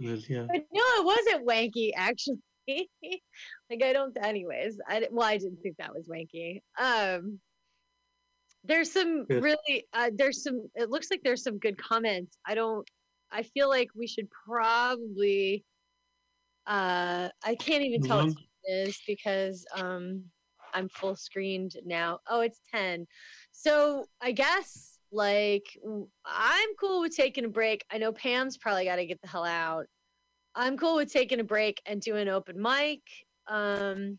Well, yeah. But no, it wasn't wanky actually. like I don't. Anyways, I well, I didn't think that was wanky. Um, there's some Good. really. Uh, there's some. It looks like there's some good comments. I don't. I feel like we should probably. Uh, I can't even tell time it is because um, I'm full screened now. Oh, it's ten. So I guess like I'm cool with taking a break. I know Pam's probably got to get the hell out. I'm cool with taking a break and doing open mic. Um,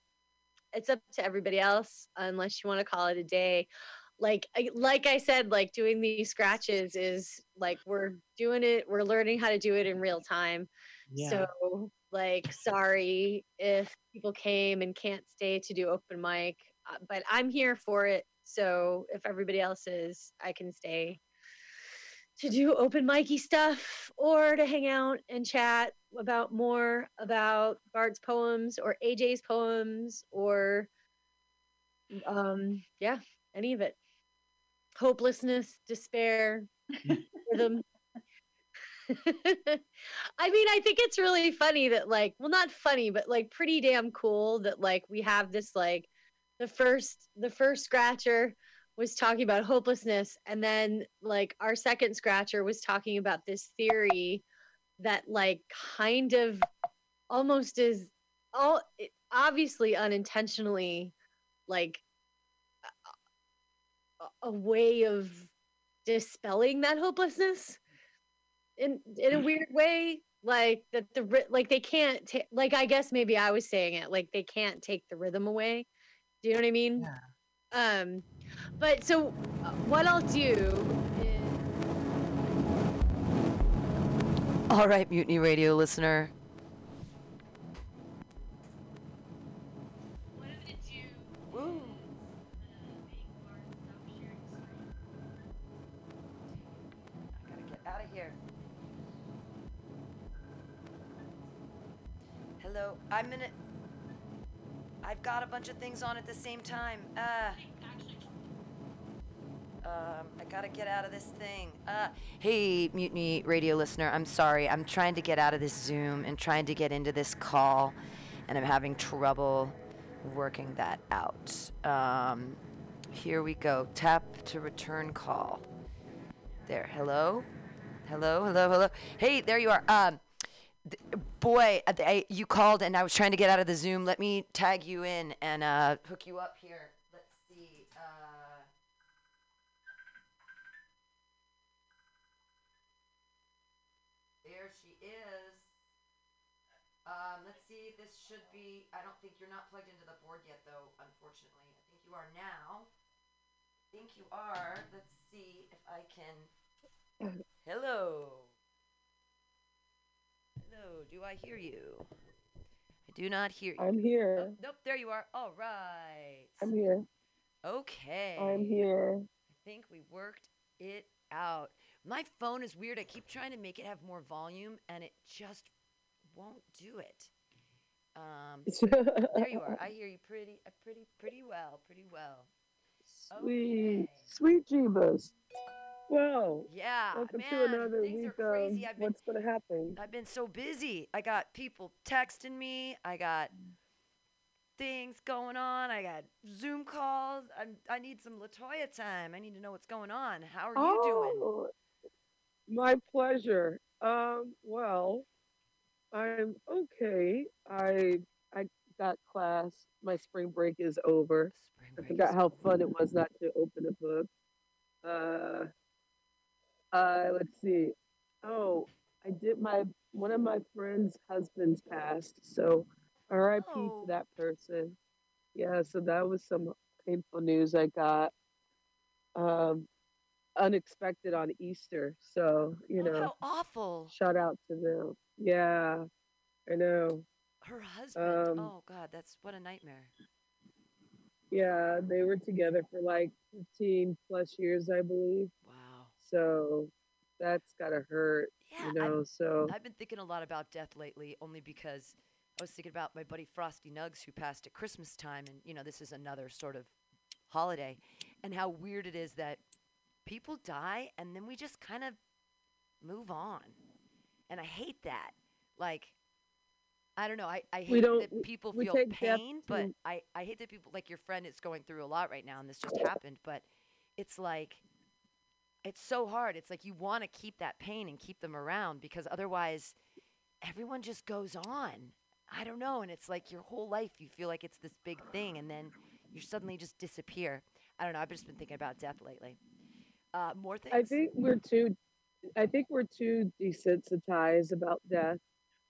it's up to everybody else, unless you want to call it a day. Like, like I said, like doing these scratches is like we're doing it. We're learning how to do it in real time. Yeah. So, like, sorry if people came and can't stay to do open mic, uh, but I'm here for it. So, if everybody else is, I can stay to do open micy stuff or to hang out and chat about more about Bart's poems or AJ's poems or um yeah, any of it. Hopelessness, despair, rhythm. I mean, I think it's really funny that like, well not funny, but like pretty damn cool that like we have this like the first the first scratcher was talking about hopelessness. And then like our second scratcher was talking about this theory that like kind of almost is all obviously unintentionally like a, a way of dispelling that hopelessness in in a hmm. weird way like that the like they can't ta- like i guess maybe i was saying it like they can't take the rhythm away do you know what i mean Yeah. um but so uh, what i'll do is All right, Mutiny Radio listener. what have it do? Woo. i'm gonna I've got a bunch of things on at the same time. Uh. Um, I gotta get out of this thing. Uh, hey, Mutiny Radio listener, I'm sorry. I'm trying to get out of this Zoom and trying to get into this call, and I'm having trouble working that out. Um, here we go. Tap to return call. There. Hello? Hello? Hello? Hello? Hey, there you are. Um, boy, I, you called and I was trying to get out of the Zoom. Let me tag you in and uh, hook you up here. Let's see. Uh, there she is. Um, let's see. This should be. I don't think you're not plugged into the board yet, though. Unfortunately, I think you are now. I think you are. Let's see if I can. Hello. Hello. Do I hear you? I do not hear you. I'm here. Oh, nope. There you are. All right. I'm here. Okay. I'm here. I think we worked it out. My phone is weird. I keep trying to make it have more volume, and it just won't do it. Um, there you are. I hear you pretty, uh, pretty, pretty well. Pretty well. Sweet, Okay. sweet Jeebus. Wow. Yeah, Welcome man. to another things week are crazy. I've been, what's going to happen. I've been so busy. I got people texting me. I got things going on. I got Zoom calls. I'm, I need some Latoya time. I need to know what's going on. How are you doing? Oh, my pleasure. Um, well, I'm okay. I I got class. My spring break is over. Spring I forgot how fun it was not to open a book. Uh, uh, let's see. Oh, I did my one of my friends' husbands passed, so R.I.P. Oh. to that person. Yeah, so that was some painful news I got. Um, unexpected on Easter, so you Oh, know, how awful. shout out to them. Yeah, I know. Her husband. Um, oh God, that's what a nightmare. Yeah, they were together for like 15 plus years, I believe. So that's gotta hurt, Yeah, you know. So I've been thinking a lot about death lately, only because I was thinking about my buddy Frosty Nugs who passed at Christmas time, and you know this is another sort of holiday, and how weird it is that people die and then we just kind of move on. and I hate that. Like, I don't know. I, I hate don't- that people feel pain, but I, I hate that people like your friend is going through a lot right now, and this just happened. But it's like, it's so hard. It's like you want to keep that pain and keep them around because otherwise, everyone just goes on. I don't know, and it's like your whole life you feel like it's this big thing, and then you suddenly just disappear. I don't know. I've just been thinking about death lately. Uh, more things. I think we're too I think we're too desensitized about death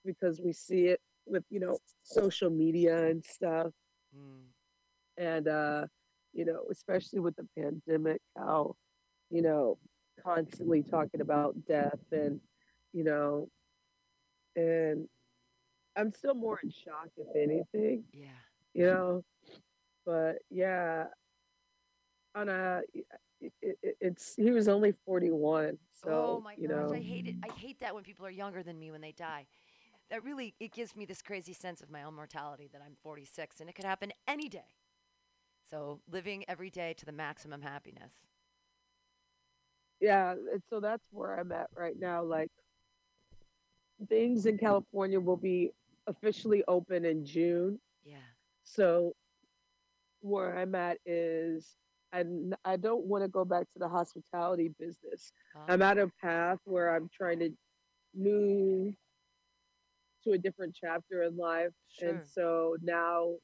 because we see it with, you know, social media and stuff. Mm, And uh, you know, especially with the pandemic, how, you know, constantly talking about death and, you know, and I'm still more in shock if anything. yeah. you know but yeah on a it, it, it's he was only 41 so oh my you gosh, know I hate it. I hate that when people are younger than me when they die. That really it gives me this crazy sense of my own mortality that I'm 46 and it could happen any day. So living every day to the maximum happiness. Yeah and so that's where i'm at right now like things in california will be officially open in june Yeah. so where i'm at is i don't want to go back to the hospitality business I'm Uh, at a path where I'm trying to move to a different chapter in life. sure. And so now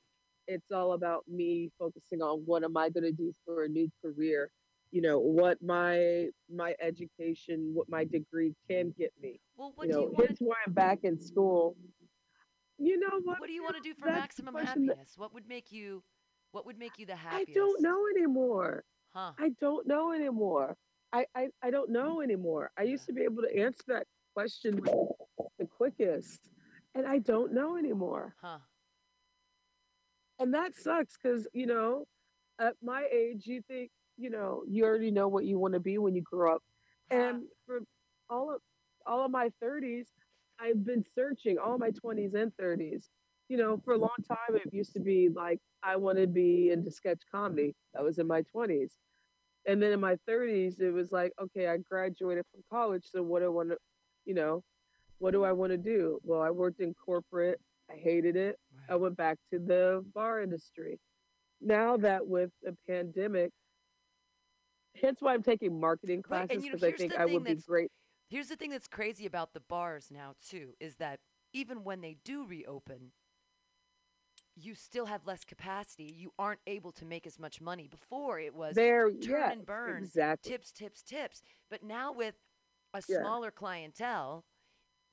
it's all about me focusing on what am I going to do for a new career? You know, what my my education, what my degree can get me. well, what you do know, you want to why I'm back in school. You know what? what do you want to do for that's maximum question that- happiness? What would make you what would make you the happiest I don't know anymore. Huh. I don't know anymore. I, I, I don't know anymore. I used Yeah. to be able to answer that question the quickest, and I don't know anymore. Huh. And that sucks because, you know, at my age, you think, you know, you already know what you want to be when you grow up. Uh-huh. And for all of all of my 30s, I've been searching all my 20s and 30s. You know, for a long time, it used to be like I want to be into sketch comedy. That was in my 20s. And then in my 30s, it was like, okay, I graduated from college. So what do I want to, you know, what do I want to do? Well, I worked in corporate. I hated it. I went back to the bar industry. Now that with the pandemic, hence why I'm taking marketing Right, and classes you know, because I think I would be great. Here's the thing that's crazy about the bars now too is that even when they do reopen, you still have less capacity. You aren't able to make as much money. Before it was There, turn yeah, and burn, exactly. tips, tips, tips. But now with a Yeah. smaller clientele,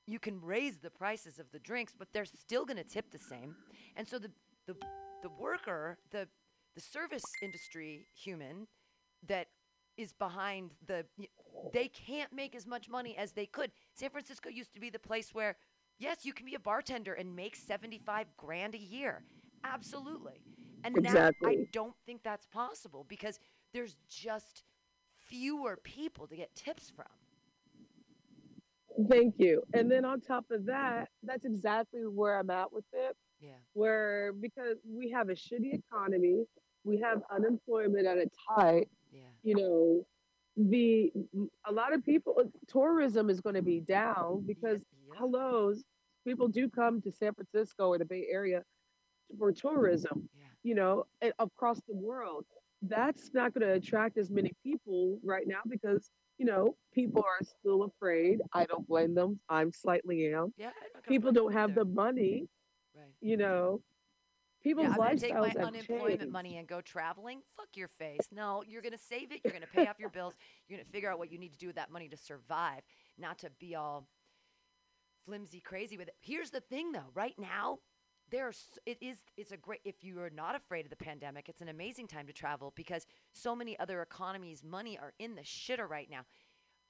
you can raise the prices of the drinks, but they're still going to tip the same. And so the the the worker, the the service industry human that is behind the they can't make as much money as they could. San Francisco used to be the place where yes, you can be a bartender and make 75 grand a year. Absolutely. And now I don't think that's possible because there's just fewer people to get tips from. Thank you. And then on top of that, that's exactly where I'm at with it. Yeah. Where because we have a shitty economy, we have unemployment at its height. You know, the a lot of people uh, tourism is going to be down because yeah. hello, people do come to San Francisco or the Bay Area for tourism. Yeah. You know, and across the world. That's not going to attract as many people right now because you know people are still afraid. I don't blame them. I'm slightly am. Yeah. I'm not gonna People don't have either. the money. right. You know, people's Yeah, I'm gonna take my unemployment changed. money and go traveling. Fuck your face. No, you're gonna save it. You're gonna pay off your bills. You're gonna figure out what you need to do with that money to survive, not to be all flimsy crazy with it. Here's the thing, though. Right now, there's it is it's a great if you are not afraid of the pandemic. It's an amazing time to travel because so many other economies' money are in the shitter right now.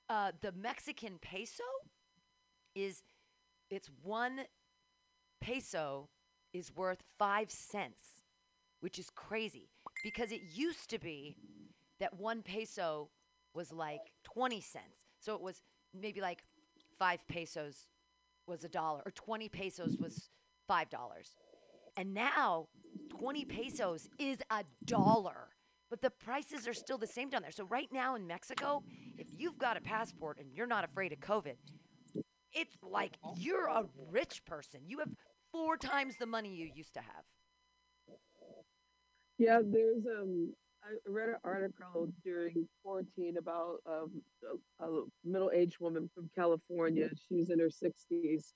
Uh, the Mexican peso is it's one peso is worth five cents, which is crazy because it used to be that one peso was like 20 cents. So it was maybe like five pesos was a dollar, or 20 pesos was five dollars. And now 20 pesos is a dollar. But the prices are still the same down there. So right now in Mexico, if you've got a passport and you're not afraid of COVID, it's like you're a rich person. You have four times the money you used to have. Yeah, there's um I read an article during quarantine about um, a, a middle-aged woman from California. She was in her 60s.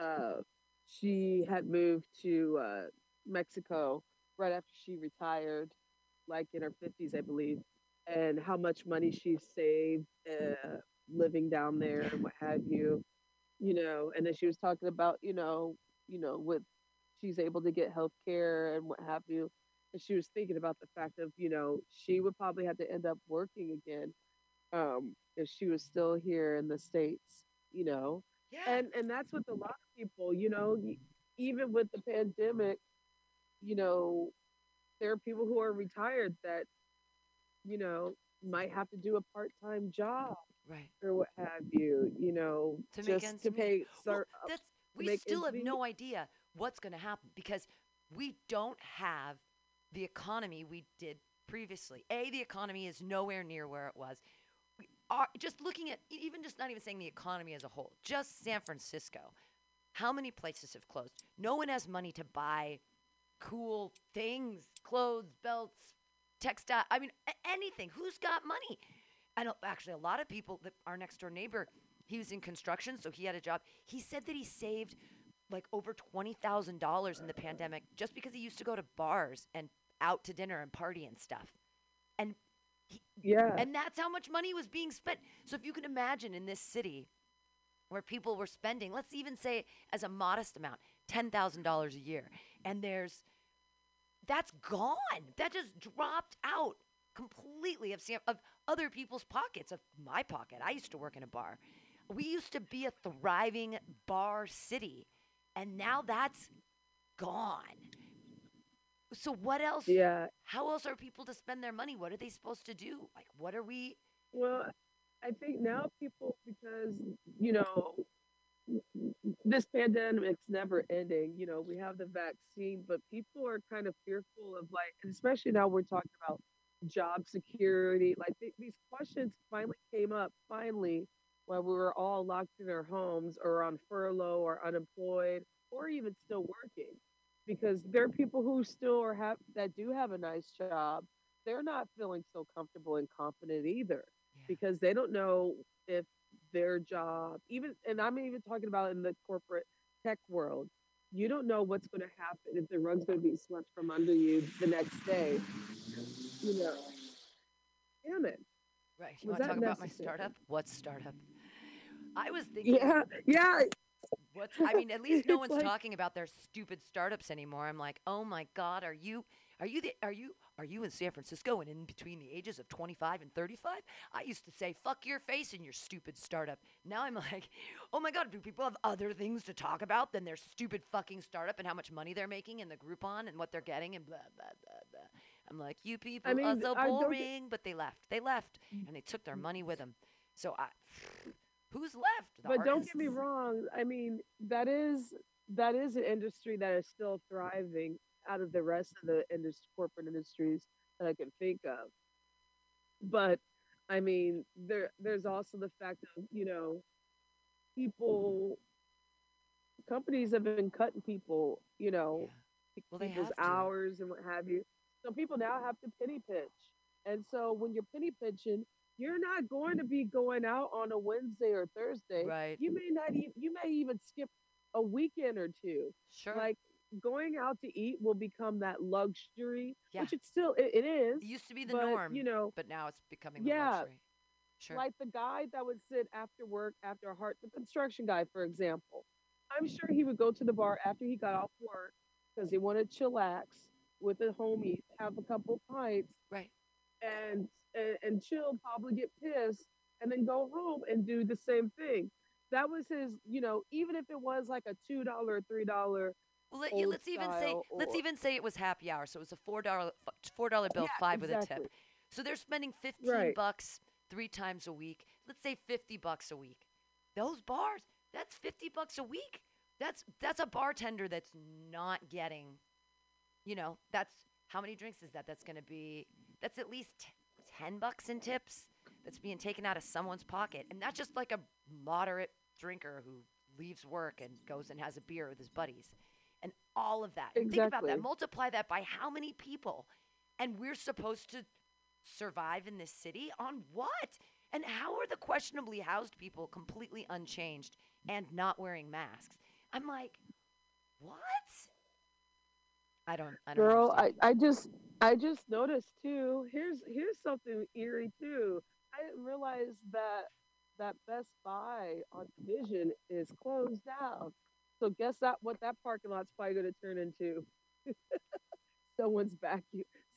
Uh, she had moved to uh, Mexico right after she retired, like in her 50s, I believe, and how much money she saved uh, living down there and what have you, you know. And then she was talking about, you know, you know, with she's able to get health care and what have you and she was thinking about the fact of you know she would probably have to end up working again um, if she was still here in the states you know Yeah. and and that's with a lot of people you know even with the pandemic you know there are people who are retired that you know might have to do a part-time job right. or what have you you know To make just to pay Well, that's we still have no idea what's going to happen because we don't have the economy we did previously. A, the economy is nowhere near where it was. We are just looking at even just not even saying the economy as a whole, just San Francisco. How many places have closed? No one has money to buy cool things, clothes, belts, textile. I mean, a- anything. Who's got money? And uh, actually, a lot of people. That our next door neighbor, he was in construction, so he had a job. He said that he saved like over twenty thousand dollars in the pandemic just because he used to go to bars and out to dinner and party and stuff. And yeah and that's how much money was being spent. So if you can imagine in this city where people were spending, let's even say as a modest amount, $10,000 a year, and there's that's gone. That just dropped out completely of of other people's pockets, of my pocket. I used to work in a bar. We used to be a thriving bar city, and now that's gone. So what else? yeah How else are people to spend their money? What are they supposed to do? Like, what are we? Well, I think now people, because, you know, this pandemic's never ending. You know, we have the vaccine, but people are kind of fearful of like, especially now we're talking about job security. Like th- these questions finally came up, finally, while we were all locked in our homes or on furlough or unemployed or even still working. Because there are people who still are have that do have a nice job. They're not feeling so comfortable and confident either because they don't know if their job even and i'm even talking about in the corporate tech world you don't know what's going to happen if the rug's going to be swept from under you the next day you know damn it Right. You Was want to talk about my startup? What startup? I was thinking. yeah yeah What's? I mean, at least no one's like- talking about their stupid startups anymore. I'm like, oh my god, are you? Are you the? Are you? Are you in San Francisco and in between the ages of 25 and 35? I used to say, fuck your face and your stupid startup. Now I'm like, oh my god, do people have other things to talk about than their stupid fucking startup and how much money they're making in the Groupon and what they're getting and blah blah blah blah. I'm like, you people are mean, so I boring, but they left. They left and they took their money with them. So I, who's left? The but don't get me wrong i mean that is that is an industry that is still thriving out of the rest of the indus- corporate industries that i can think of. But i mean there there's also the fact of you know people companies have been cutting people you know Yeah. Well, people's hours and what have you. So people now have to penny pitch and so when you're penny pitching you're not going to be going out on a wednesday or thursday Right. you may not even you may even skip a weekend or two Sure. like going out to eat will become that luxury Yeah. which it's still it, it is It used to be the but, norm, you know but now it's becoming the Yeah. luxury. Sure. like the guy that would sit after work after a hard the construction guy for example i'm sure he would go to the bar after he got off work because he wanted to chillax with the homies have a couple pints right. and, and and chill probably get pissed and then go home and do the same thing that was his you know even if it was like a two dollar three dollar Well, Let, let's even say style let's even say it was happy hour, so it was a four dollar four dollar bill, Yeah, five with a tip. So they're spending fifteen Right. bucks three times a week. Let's say fifty bucks a week. Those bars, that's fifty bucks a week. That's that's a bartender that's not getting, you know, that's how many drinks is that? That's going to be that's at least t- ten bucks in tips. That's being taken out of someone's pocket, and that's just like a moderate drinker who leaves work and goes and has a beer with his buddies and all of that. Think about that. Multiply that by how many people, and we're supposed to survive in this city on what? And how are the questionably housed people completely unchanged and not wearing masks? I'm like, what? I don't. I don't. Girl, I. I just I just noticed too. Here's here's something eerie too. I didn't realize that that Best Buy on Division is closed down. So guess that what that parking lot's probably going to turn into? someone's back,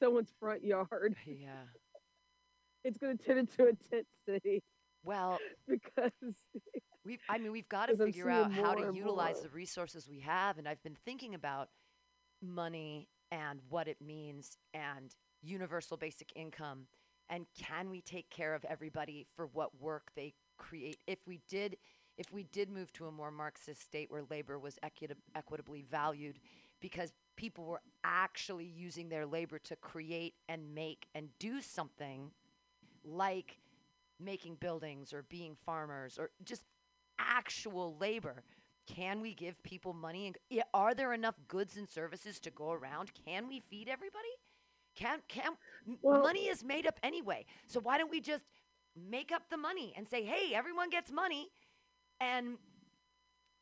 someone's front yard. yeah. It's going to turn into a tent city Well, because We've, I mean, we've got to figure out how to utilize more. the resources we have. And I've been thinking about money and what it means and universal basic income. And can we take care of everybody for what work they create? If we did, if we did move to a more Marxist state where labor was equita- equitably valued, because people were actually using their labor to create and make and do something like making buildings or being farmers or just actual labor. Can we give people money? And are there enough goods and services to go around? Can we feed everybody? Can can Well- money is made up anyway. So why don't we just make up the money and say, "Hey, everyone gets money," and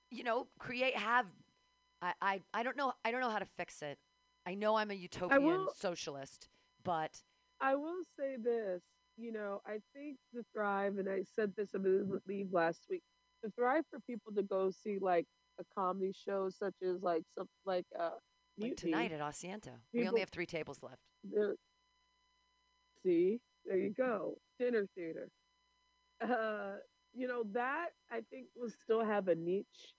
you know, create have. I, I, I don't know I don't know how to fix it. I know I'm a utopian will- socialist, but I will say this, you know, I think the Thrive, and I said this, I believe last week, the Thrive for people to go see like a comedy show such as like something like uh like tonight at Asiento, we only have three tables left. see, there you go. Dinner theater. Uh, you know, that I think will still have a niche,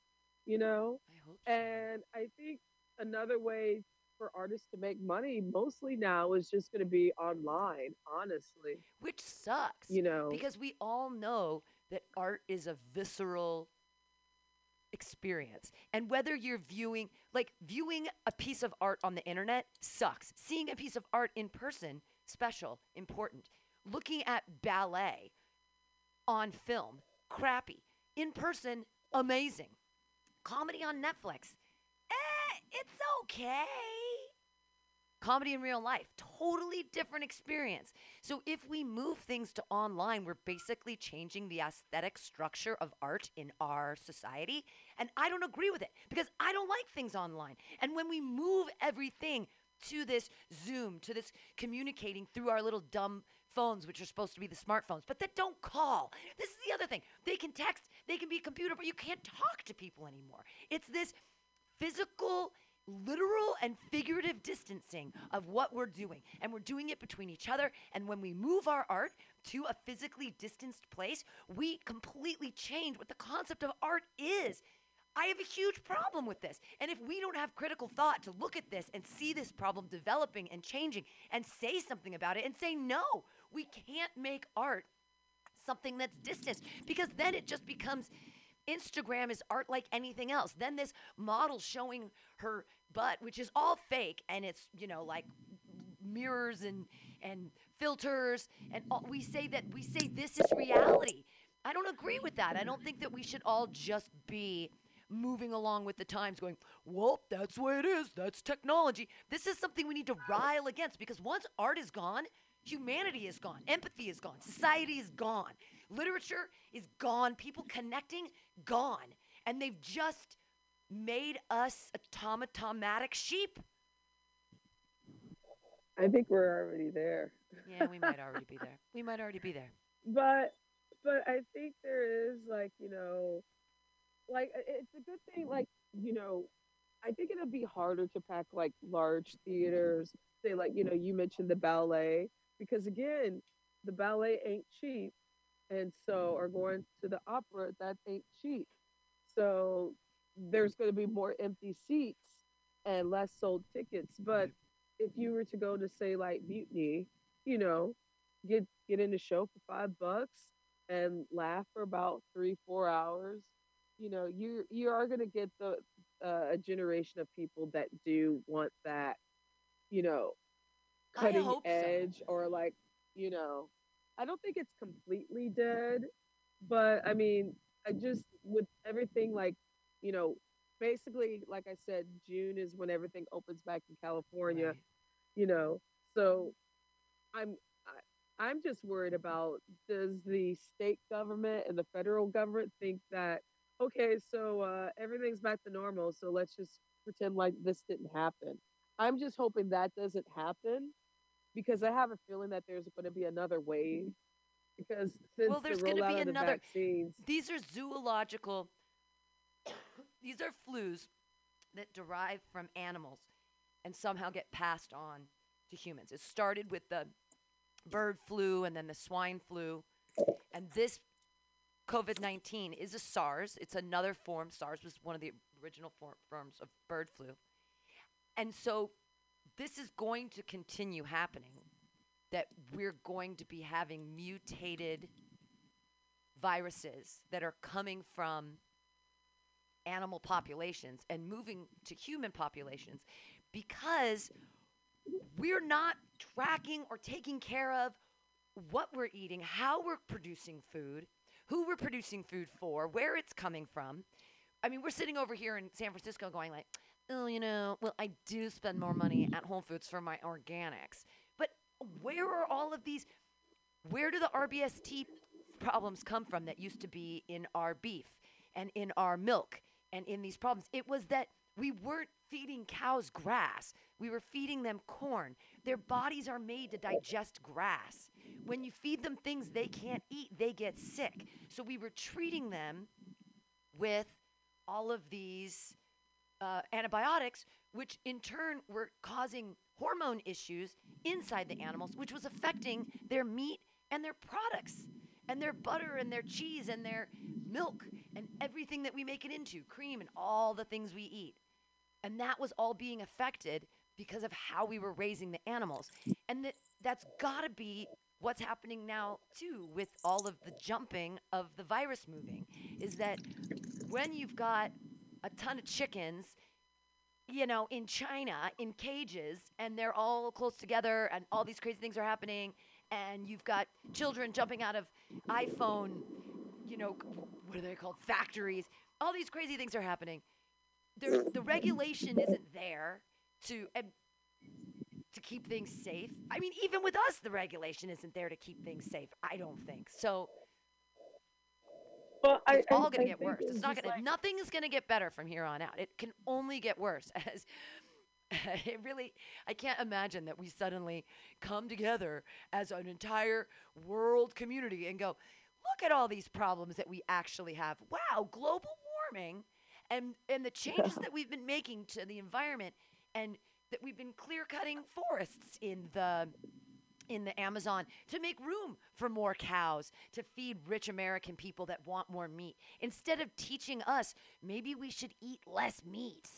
you know. I hope so. And I think another way for artists to make money mostly now is just going to be online, honestly. which sucks You know, because we all know that art is a visceral experience. And whether you're viewing like viewing a piece of art on the internet sucks. Seeing a piece of art in person special important. Looking at ballet on film crappy. In person amazing. Comedy on netflix eh, it's okay comedy in real life. Totally different experience. So if we move things to online we're basically changing the aesthetic structure of art in our society and i don't agree with it because i don't like things online. And when we move everything to this zoom to this communicating through our little dumb phones which are supposed to be the smartphones but that don't call. This is the other thing. They can text they can be a computer but you can't talk to people anymore. It's this physical, literal, and figurative distancing of what we're doing. And we're doing it between each other. And when we move our art to a physically distanced place, we completely change what the concept of art is. I have a huge problem with this. And if we don't have critical thought to look at this and see this problem developing and changing and say something about it and say, no, we can't make art something that's distanced because then it just becomes Instagram is art like anything else. Then this model showing her butt, which is all fake, and it's you know like mirrors and and filters, and all, we say that we say this is reality. I don't agree with that. I don't think that we should all just be moving along with the times, going, well, that's the way it is. That's technology. This is something we need to rile against because once art is gone, humanity is gone, empathy is gone, society is gone, literature is gone, people connecting, gone. And they've just made us automatic sheep. I think we're already there. Yeah, we might already be there. We might already be there. But but I think there is like, you know, like it's a good thing like, you know, I think it'll be harder to pack like large theaters, say like, you know, you mentioned the ballet because again, the ballet ain't cheap. And so or going to the opera, that ain't cheap. So there's going to be more empty seats and less sold tickets. But if you were to go to say like Mutiny, you know, get get in the show for five bucks and laugh for about three four hours, you know, you you are going to get the uh, a generation of people that do want that, you know, cutting hope so. edge or like, you know, I don't think it's completely dead, but I mean, I just with everything like you know, basically, like I said, June is when everything opens back in California. Right. You know, so I'm I, I'm just worried about does the state government and the federal government think that okay, so uh, everything's back to normal, so let's just pretend like this didn't happen. I'm just hoping that doesn't happen because I have a feeling that there's going to be another wave mm-hmm. because since Well, there's the going to be of the another. vaccines, These are zoological. these are flus that derive from animals and somehow get passed on to humans. It started with the bird flu and then the swine flu, and this COVID 19 is a SARS. It's another form. SARS was one of the original for- forms of bird flu. And so this is going to continue happening that we're going to be having mutated viruses that are coming from animal populations and moving to human populations because we're not tracking or taking care of what we're eating, how we're producing food, who we're producing food for, where it's coming from. I mean, we're sitting over here in San Francisco going like, "Oh, you know, well, I do spend more money at Whole Foods for my organics." But where are all of these where do the RBST problems come from that used to be in our beef and in our milk and in these problems? It was that we weren't feeding cows grass. We were feeding them corn. Their bodies are made to digest grass. When you feed them things they can't eat, they get sick. So we were treating them with all of these uh, antibiotics, which in turn were causing hormone issues inside the animals, which was affecting their meat and their products and their butter and their cheese and their milk and everything that we make it into, cream and all the things we eat. And that was all being affected because of how we were raising the animals. And that that's got to be what's happening now too with all of the jumping of the virus moving is that when you've got a ton of chickens you know in China in cages and they're all close together and all these crazy things are happening and you've got children jumping out of iPhone you know what are they called factories all these crazy things are happening the regulation isn't there to to keep things safe. I mean, even with us, the regulation isn't there to keep things safe. I don't think so. Well, I, It's I- all going to get worse. it's It's not going to. like- Nothing is going to get better from here on out. It can only get worse. As it really, I can't imagine that we suddenly come together as an entire world community and go, look at all these problems that we actually have. Wow, global warming, and and the changes that we've been making to the environment, and that we've been clear cutting forests in the in the Amazon to make room for more cows to feed rich American people that want more meat. Instead of teaching us, maybe we should eat less meat.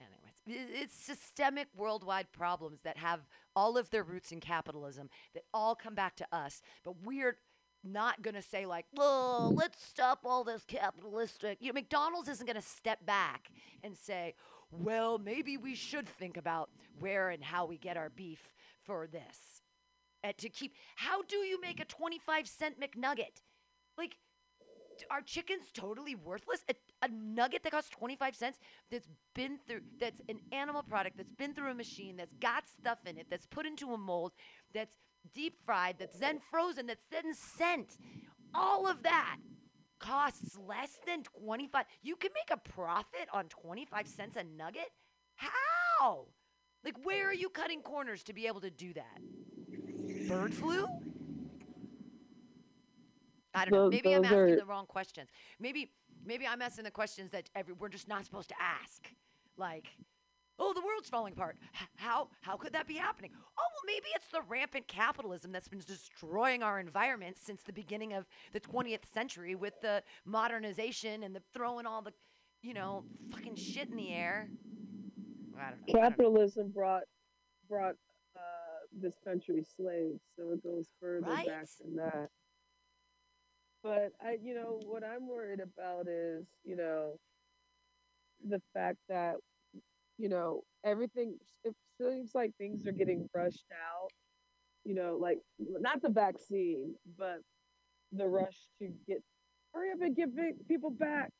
Anyways, it's systemic worldwide problems that have all of their roots in capitalism that all come back to us, but we're not going to say like, "Oh, let's stop all this capitalistic." You know, McDonald's isn't going to step back and say, "Well, maybe we should think about where and how we get our beef for this." And to keep How do you make a 25 cent McNugget? Like are chickens totally worthless? A, a nugget that costs 25 cents that's been through, that's an animal product that's been through a machine, that's got stuff in it, that's put into a mold, that's deep fried, that's then frozen, that's then sent. All of that costs less than 25. You can make a profit on 25 cents a nugget? How? Like, where are you cutting corners to be able to do that? Bird flu? I don't know. Maybe I'm asking the wrong questions. Maybe maybe I'm asking the questions that every, we're just not supposed to ask. Like, oh, the world's falling apart. H- how how could that be happening? Oh, well, maybe it's the rampant capitalism that's been destroying our environment since the beginning of the 20th century with the modernization and the throwing all the, you know, fucking shit in the air. I don't know. I don't know. capitalism brought brought uh, this country slaves, so it goes further back than that. But I, you know, what I'm worried about is, you know, the fact that, you know, everything. It seems like things are getting rushed out. You know, like not the vaccine, but the rush to get hurry up and give people back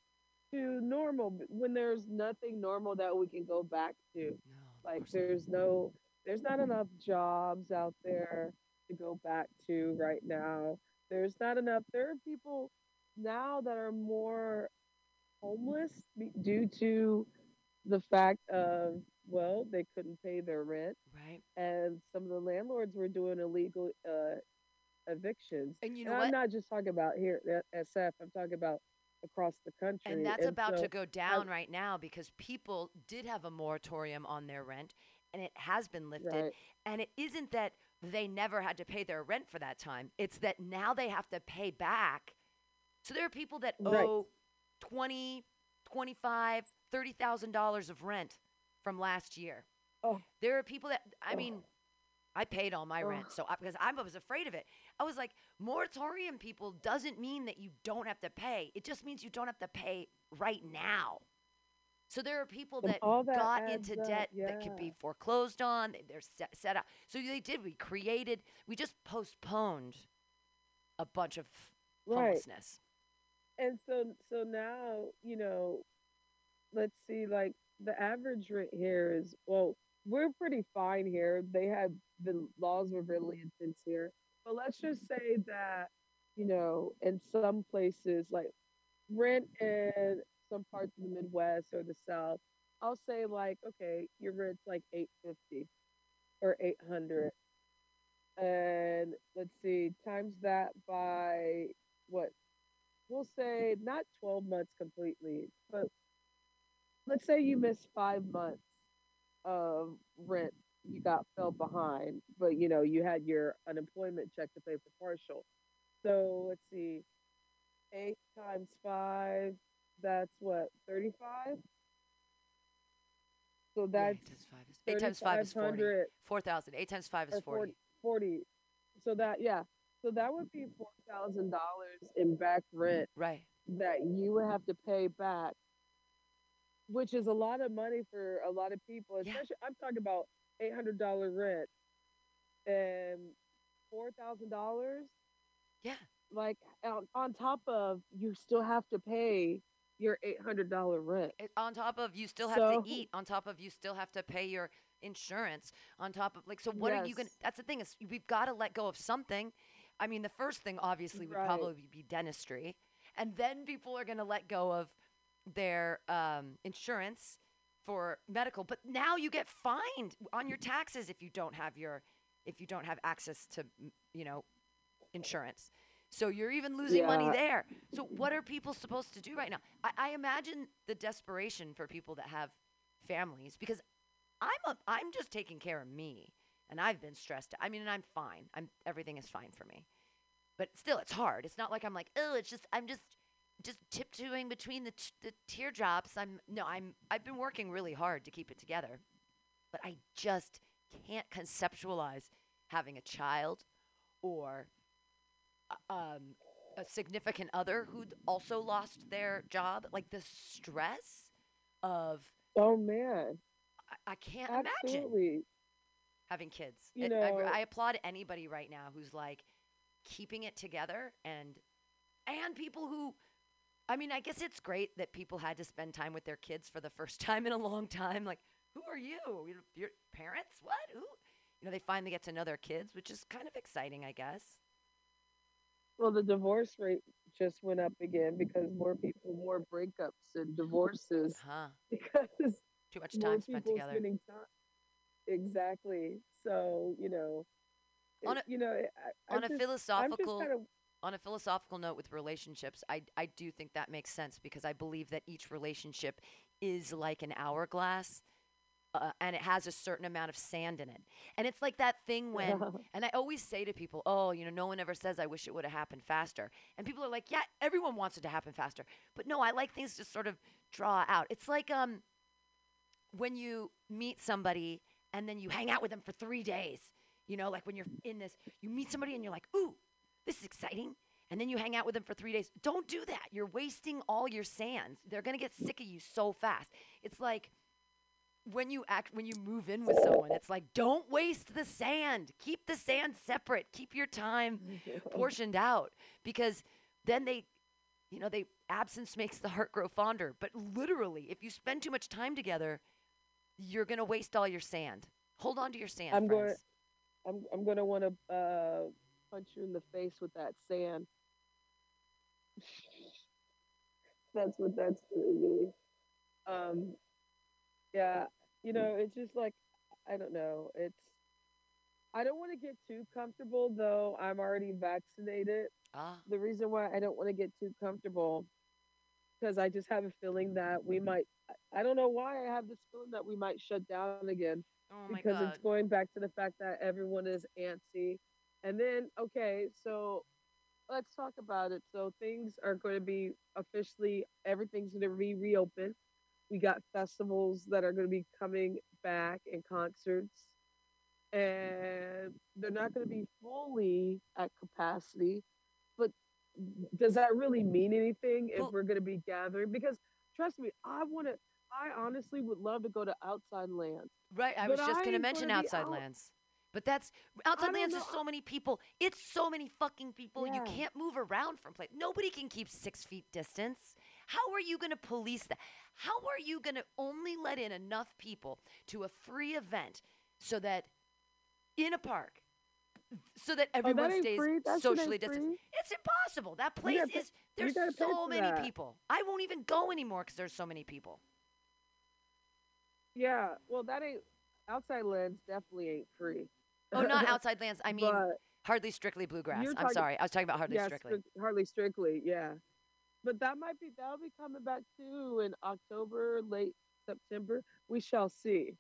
to normal when there's nothing normal that we can go back to. No, Like not. there's no there's not enough jobs out there to go back to right now. There's not enough there are people now that are more homeless due to the fact of well, they couldn't pay their rent right. and some of the landlords were doing illegal uh, evictions. And you know and what? I'm not just talking about here at SF. I'm talking about across the country. And that's about so to go down right now because people did have a moratorium on their rent and it has been lifted. Right. And it isn't that they never had to pay their rent for that time, it's that now they have to pay back. So there are people that Right. owe 20, 25, $30,000 of rent from last year. Oh. There are people that, I Oh. mean, I paid all my rent, so I, because I was afraid of it. I was like, moratorium people doesn't mean that you don't have to pay. It just means you don't have to pay right now. So there are people that, that got into up, debt that could be foreclosed on. they- They're set, set up. So they did. We created. We just postponed a bunch of Right. homelessness. and so so now you know let's see like the average rent here is well we're pretty fine here. They had the laws were really intense here. But let's just mm-hmm. say that you know in some places like rent in some parts of the midwest or the south i'll say like okay your rent's like 850 or 800 and let's see times that by what we'll say not 12 months completely, but let's say you miss five months of rent. You got fell behind, but you know, you had your unemployment check to pay for partial. So let's see, eight times five, that's what, 35? So Yeah, that's eight times five is, eight times five is 40. Four thousand. Eight times five is 40. 40, 40. So that, yeah. So that would be $4,000 in back rent Right. that you would have to pay back, which is a lot of money for a lot of people. Yeah. Especially, I'm talking about eight hundred dollar rent and four thousand dollars. Yeah. Like on, on top of you still have to pay your eight hundred dollar rent. It, on top of you still have So- to eat. On top of you still have to pay your insurance. On top of like, so what are you gonna? That's the thing is we've got to let go of something. I mean, the first thing obviously would Right. probably be dentistry, and then people are gonna let go of their um, insurance for medical. But now you get fined on your taxes if you don't have your if you don't have access to you know insurance. So you're even losing money there. So what are people supposed to do right now? I, I imagine the desperation for people that have families because I'm a, I'm just taking care of me and I've been stressed. I mean, and I'm fine. I'm everything is fine for me. But still, it's hard. It's not like I'm like, oh, it's just I'm just just tiptoeing between the t- the teardrops. I'm no, I'm I've been working really hard to keep it together, but I just can't conceptualize having a child or uh, um, a significant other who'd also lost their job. Like the stress of Oh man, I, I can't imagine having kids. You And I, know- I applaud anybody right now who's like keeping it together and and people who I mean, I guess it's great that people had to spend time with their kids for the first time in a long time. Like, who are you? Your, your parents? What? Who? You know, they finally get to know their kids, which is kind of exciting, I guess. Well, the divorce rate just went up again because more people, more breakups and divorces Huh? because Too much time spent together. time. Exactly. So you know, On it- a- you know, I, On a just, philosophical kind of on a philosophical note with relationships, I, I do think that makes sense because I believe that each relationship is like an hourglass uh, and it has a certain amount of sand in it. And it's like that thing when, and I always say to people, oh, you know, no one ever says, I wish it would have happened faster. And people are like, yeah, everyone wants it to happen faster. But no, I like things to sort of draw out. It's like um, when you meet somebody and then you hang out with them for three days. You know, like when you're in this, you meet somebody and you're like, ooh, this is exciting. And then you hang out with them for three days. Don't do that. You're wasting all your sands. They're gonna get sick of you so fast. It's like when you act when you move in with someone, it's like don't waste the sand. Keep the sand separate. Keep your time portioned out because then they you know, they absence makes the heart grow fonder. But literally, if you spend too much time together, you're gonna waste all your sand. Hold on to your sand, I'm going. friends. I'm I'm gonna want to uh, punch you in the face with that sand. that's what that's gonna be. Um, yeah, you know, it's just like I don't know. It's I don't want to get too comfortable though. I'm already vaccinated. Ah, The reason why I don't want to get too comfortable because I just have a feeling that we might. I don't know why I have this feeling that we might shut down again oh my because god. it's going back to the fact that everyone is antsy. And then, okay, so let's talk about it. So things are going to be officially, everything's going to be reopened. We got festivals that are going to be coming back and concerts, and they're not going to be fully at capacity. But does that really mean anything if Well- we're going to be gathering? Because trust me, I want to. I honestly would love to go to outside lands. Right, I But was just gonna mention outside out- lands. But that's outside lands is so many people. It's so many fucking people. You can't move around from place. Nobody can keep six feet distance. How are you gonna police that? How are you gonna only let in enough people to a free event so that in a park, so that Oh, everyone that stays free. Socially distanced? It's impossible. That place pay- is there's so many that. people. I won't even go anymore because there's so many people. Yeah, well, that ain't outside lands. Definitely ain't free. Oh, not outside lands. I mean, hardly strictly bluegrass. you're I'm sorry. I was talking about hardly yeah, strictly. strict- hardly strictly. Yeah, but that might be that'll be coming back too in October, late September. We shall see.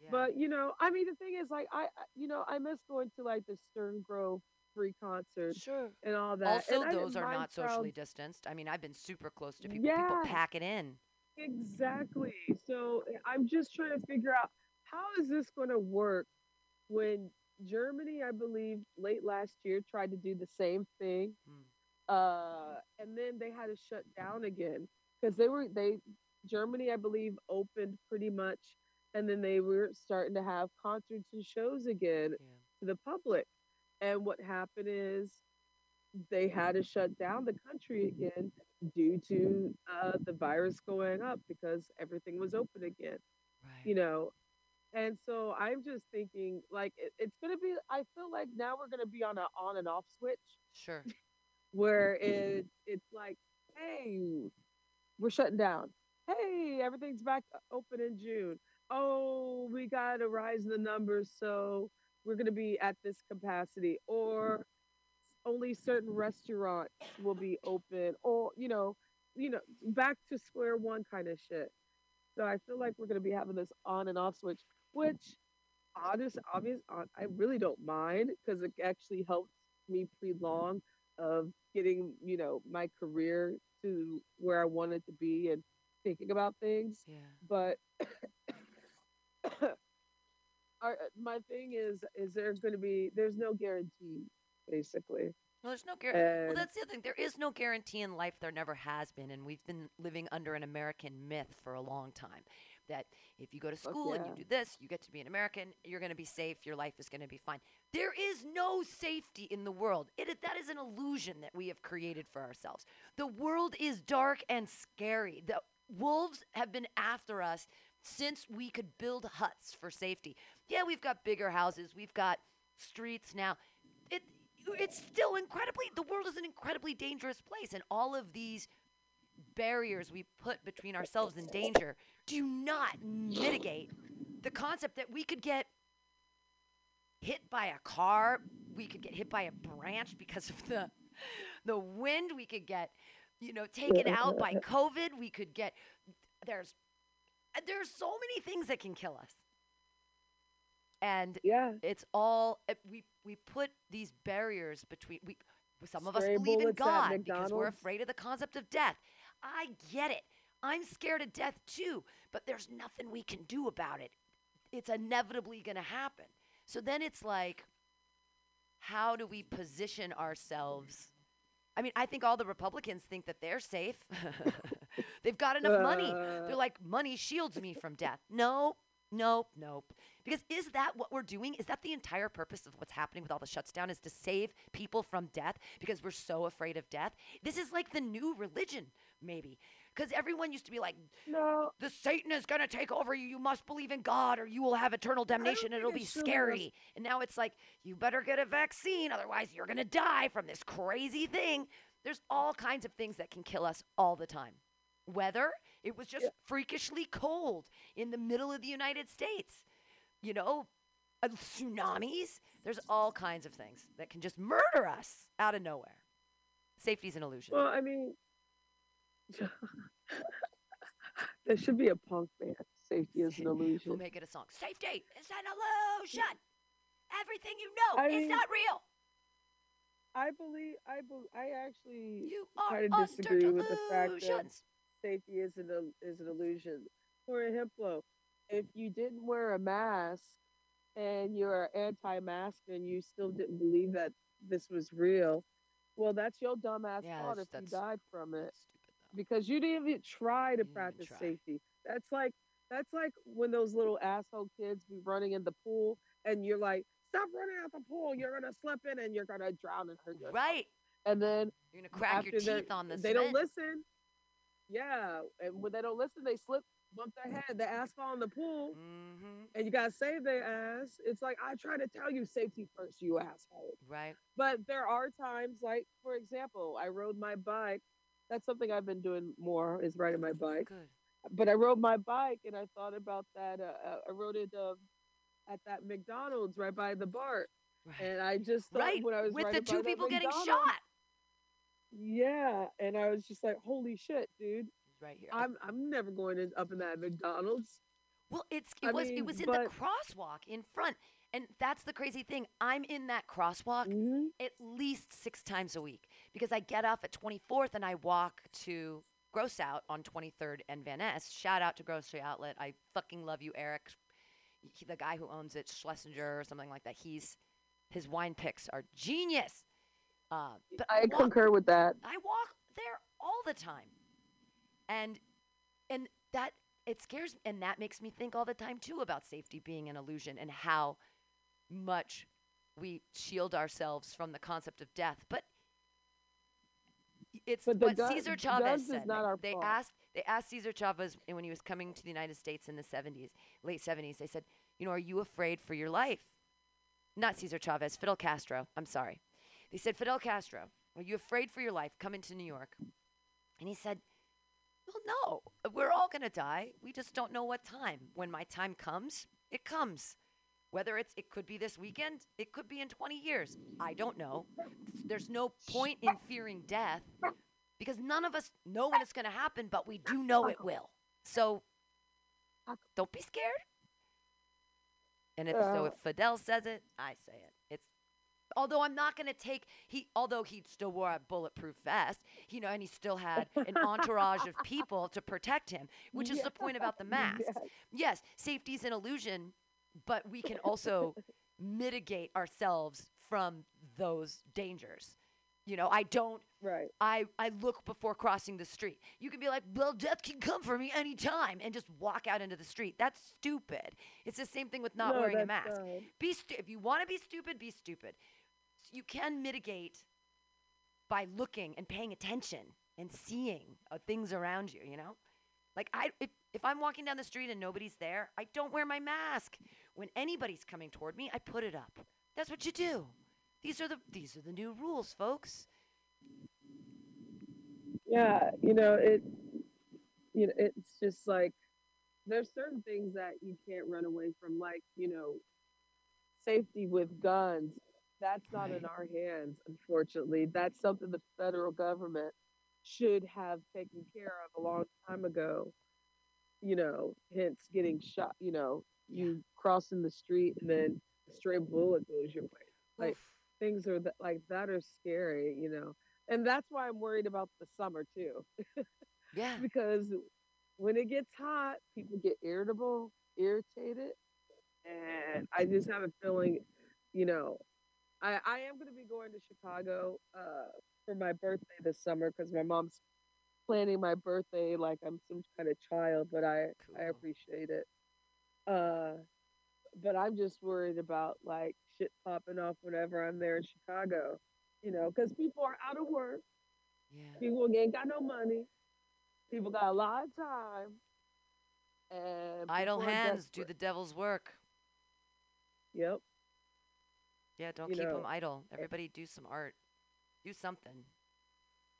Yeah. But you know, I mean, the thing is, like, I, you know, I miss going to like the Stern Grove free concerts Sure. and all that. Also, and those are not socially distanced. I mean, I've been super close to people. People Yeah. pack it in. Exactly. So eh, I'm just trying to figure out how is this going to work when Germany, I believe, late last year tried to do the same thing, Hmm. uh, and then they had to shut down again because they were they Germany, I believe, opened pretty much, and then they were starting to have concerts and shows again Yeah. to the public. And what happened is they had to shut down the country again due to uh, the virus going up because everything was open again, Right. you know. And so I'm just thinking, like, it, it's gonna be. I feel like now we're gonna be on a on and off switch Sure. where it it's like, hey, we're shutting down. Hey, everything's back open in June. Oh, we got a rise in the numbers, so we're gonna be at this capacity, or only certain restaurants will be open, or you know, you know, back to square one kind of shit. So I feel like we're gonna be having this on and off switch, which honest, obvious, I really don't mind because it actually helps me prolong of getting, you know, my career to where I want it to be and thinking about things. Yeah. But our, my thing is, is there going to be? There's no guarantee, basically. Well, there's no guarantee. Well, that's the other thing. There is no guarantee in life. There never has been, and we've been living under an American myth for a long time. That if you go to school and you do this, you get to be an American. You're going to be safe. Your life is going to be fine. There is no safety in the world. It that is an illusion that we have created for ourselves. The world is dark and scary. The wolves have been after us since we could build huts for safety. Yeah, we've got bigger houses. We've got streets now. It it's still incredibly the world is an incredibly dangerous place and all of these barriers we put between ourselves and danger do not mitigate the concept that we could get hit by a car, we could get hit by a branch because of the the wind, we could get you know taken out by COVID, we could get there's there's so many things that can kill us. And Yeah. it's all eh, we we put these barriers between we some of us Stray believe in God because we're afraid of the concept of death. I get it. I'm scared of death too, but there's nothing we can do about it. It's inevitably going to happen. So then it's like how do we position ourselves? I mean, I think all the Republicans think that they're safe. They've got enough money. Uh. They're like, money shields me from death. No, Nope, nope. Because is that what we're doing? Is that the entire purpose of what's happening with all the shuts down is to save people from death because we're so afraid of death? This is like the new religion, maybe. Because everyone used to be like, No, the Satan is going to take over you. You must believe in God or you will have eternal damnation. It'll be it's really a- scary. And now it's like, you better get a vaccine. Otherwise, you're going to die from this crazy thing. There's all kinds of things that can kill us all the time. Weather, it was just Yeah. freakishly cold in the middle of the United States. You know, uh, tsunamis. There's all kinds of things that can just murder us out of nowhere. Safety's an illusion. well, I mean, there should be a punk band. Safety is an illusion. We'll make it a song. Safety is an illusion. Everything you know I is mean- not real. I believe. I be, I actually You are kind of disagree with the fact that safety is an is an illusion. For example, if you didn't wear a mask and you're anti-mask and you still didn't believe that this was real, well, that's your dumbass Yeah, fault if you died from it. Because you didn't even try to practice try. safety. That's like that's like when those little asshole kids be running in the pool and you're like, "Stop running out the pool! You're gonna slip in and you're gonna drown and hurt yourself." Right. And then You're gonna crack your teeth on the they cement. don't listen. Yeah, and when they don't listen, they slip, bump their head, the ass fall in the pool, hmm and you gotta save their ass. It's like I try to tell you safety first, you asshole. Right. But there are times, like for example, I rode my bike. That's something I've been doing more is riding my bike. Good. But I rode my bike and I thought about that. Uh, uh, I rode it uh, at that McDonald's right by the BART, Right. and I just thought right. when I was With the two people getting shot. Yeah, and I was just like, "Holy shit, dude! Right here. I'm I'm never going to, up in that McDonald's." Well, it's it I was it was in but- the crosswalk in front, and that's the crazy thing. I'm in that crosswalk hmm at least six times a week because I get off at 24th and I walk to Gross Out on 23rd and Van Ness. Shout out to Grocery Outlet. I fucking love you, Eric. He, the guy who owns it, Schlesinger or something like that. He's his wine picks are genius. Uh, but I walk- concur with that. I walk there all the time. And and that it scares me, and that makes me think all the time too about safety being an illusion and how much we shield ourselves from the concept of death. But it's But what Cesar Chavez said. not They- our they fault. asked they asked Cesar Chavez when he was coming to the United States in the 70s, late 70s. They said, "You know, are you afraid for your life?" Not Cesar Chavez, Fidel Castro. I'm sorry. They said, Fidel Castro, are you afraid for your life coming to New York? And he said, Well, no, we're all going to die. We just don't know what time. When my time comes, it comes. Whether it's, it could be this weekend, it could be in 20 years. I don't know. There's no point in fearing death because none of us know when it's going to happen, but we do know it will. So don't be scared. And if, so Uh, if Fidel says it, I say it. It's although I'm not going to take he although he still wore a bulletproof vest, you know, and he still had an entourage of people to protect him, which is the point about the mask. Yes. Yes, safety is an illusion, but we can also mitigate ourselves from those dangers. You know, I don't Right. I, I look before crossing the street. You can be like, well, death can come for me anytime and just walk out into the street. That's stupid. It's the same thing with not No, wearing a mask. Be stu- if you want to be stupid, be stupid. You can mitigate by looking and paying attention and seeing uh, things around you, you know? Like I if, if I'm walking down the street and nobody's there, I don't wear my mask. When anybody's coming toward me, I put it up. That's what you do. These are the these are the new rules, folks. yeah you know it you know it's just like there's certain things that you can't run away from like you know safety with guns that's not in our hands unfortunately that's something the federal government should have taken care of a long time ago you know hence getting shot you know you crossing the street and then a stray bullet goes your way. Like, Oof. things are that like that are scary you know? And that's why i'm worried about the summer too. Yeah. because when it gets hot people get irritable irritated and i just have a feeling you know i i am going to be going to chicago uh for my birthday this summer because my mom's planning my birthday like i'm some kind of child but i i appreciate it Uh, but I'm just worried about like shit popping off whenever I'm there in Chicago, you know, because people are out of work. Yeah. People ain't got no money. People got a lot of time. And Idle hands do the devil's work. Yep. Yeah, don't You keep know, them idle. Everybody do some art. Do something.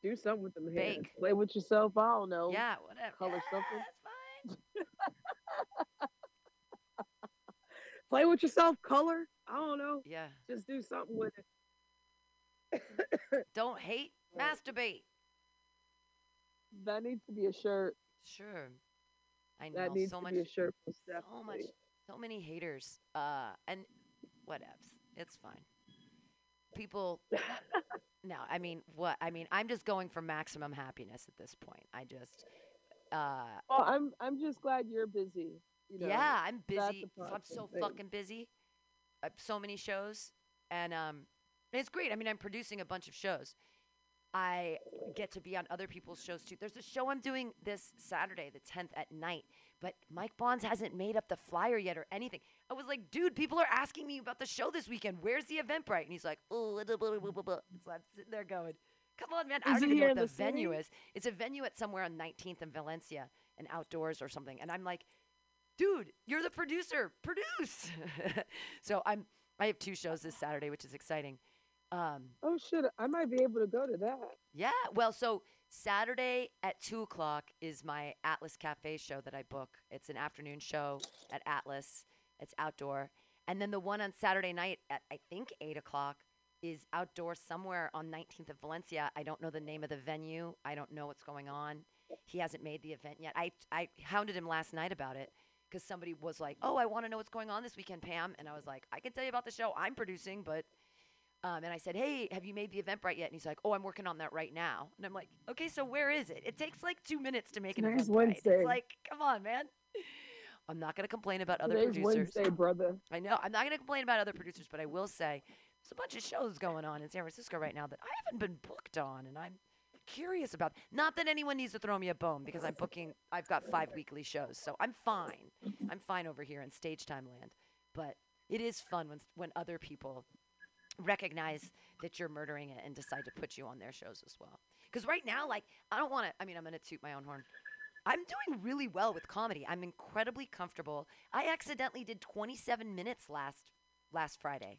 Do something with them hands. Play with yourself. I don't know. Yeah, whatever. color yeah, something. That's fine. Play with yourself. Color. I don't know. Yeah. Just do something with it. Don't hate, masturbate. That needs to be a shirt. Sure. I know That needs so to much be a shirt. so much so many haters. Uh and whatevs. It's fine. People no, I mean what I mean I'm just going for maximum happiness at this point. I just uh Well, I'm I'm just glad you're busy. You know, yeah, I'm busy. I'm so thing. fucking busy. I have so many shows, and um, it's great. I mean, I'm producing a bunch of shows. I get to be on other people's shows too. There's a show I'm doing this Saturday, the 10th at night, but Mike Bonds hasn't made up the flyer yet or anything. I was like, dude, people are asking me about the show this weekend. Where's the Eventbrite? And he's like, oh, blah, blah, blah, blah, blah. so I'm sitting there going, come on, man. I Is don't it even know what the, the venue is. It's a venue at somewhere on 19th and Valencia, and outdoors or something. And I'm like, dude, you're the producer. Produce. so I'm I have two shows this Saturday, which is exciting. Um, Oh shit! I might be able to go to that. yeah. Well, so Saturday at two o'clock is my Atlas Cafe show that I book. It's an afternoon show at Atlas. It's outdoor, and then the one on Saturday night at I think eight o'clock is outdoor somewhere on 19th of Valencia. I don't know the name of the venue. I don't know what's going on. He hasn't made the event yet. I I hounded him last night about it because somebody was like, "Oh, I want to know what's going on this weekend, Pam," and I was like, "I can tell you about the show I'm producing, but." Um, and I said, "Hey, have you made the Eventbrite yet?" And he's like, "Oh, I'm working on that right now." And I'm like, "Okay, so where is it? It takes like two minutes to make an Eventbrite. Wednesday. It's like, come on, man." I'm not gonna complain about other Today's producers. Wednesday, brother. I know I'm not gonna complain about other producers, but I will say there's a bunch of shows going on in San Francisco right now that I haven't been booked on, and I'm curious about. Not that anyone needs to throw me a bone because I'm booking. I've got five weekly shows, so I'm fine. I'm fine over here in stage time land. But it is fun when when other people recognize that you're murdering it and decide to put you on their shows as well. Because right now, like, I don't want to. I mean, I'm gonna toot my own horn. I'm doing really well with comedy. I'm incredibly comfortable. I accidentally did 27 minutes last last Friday.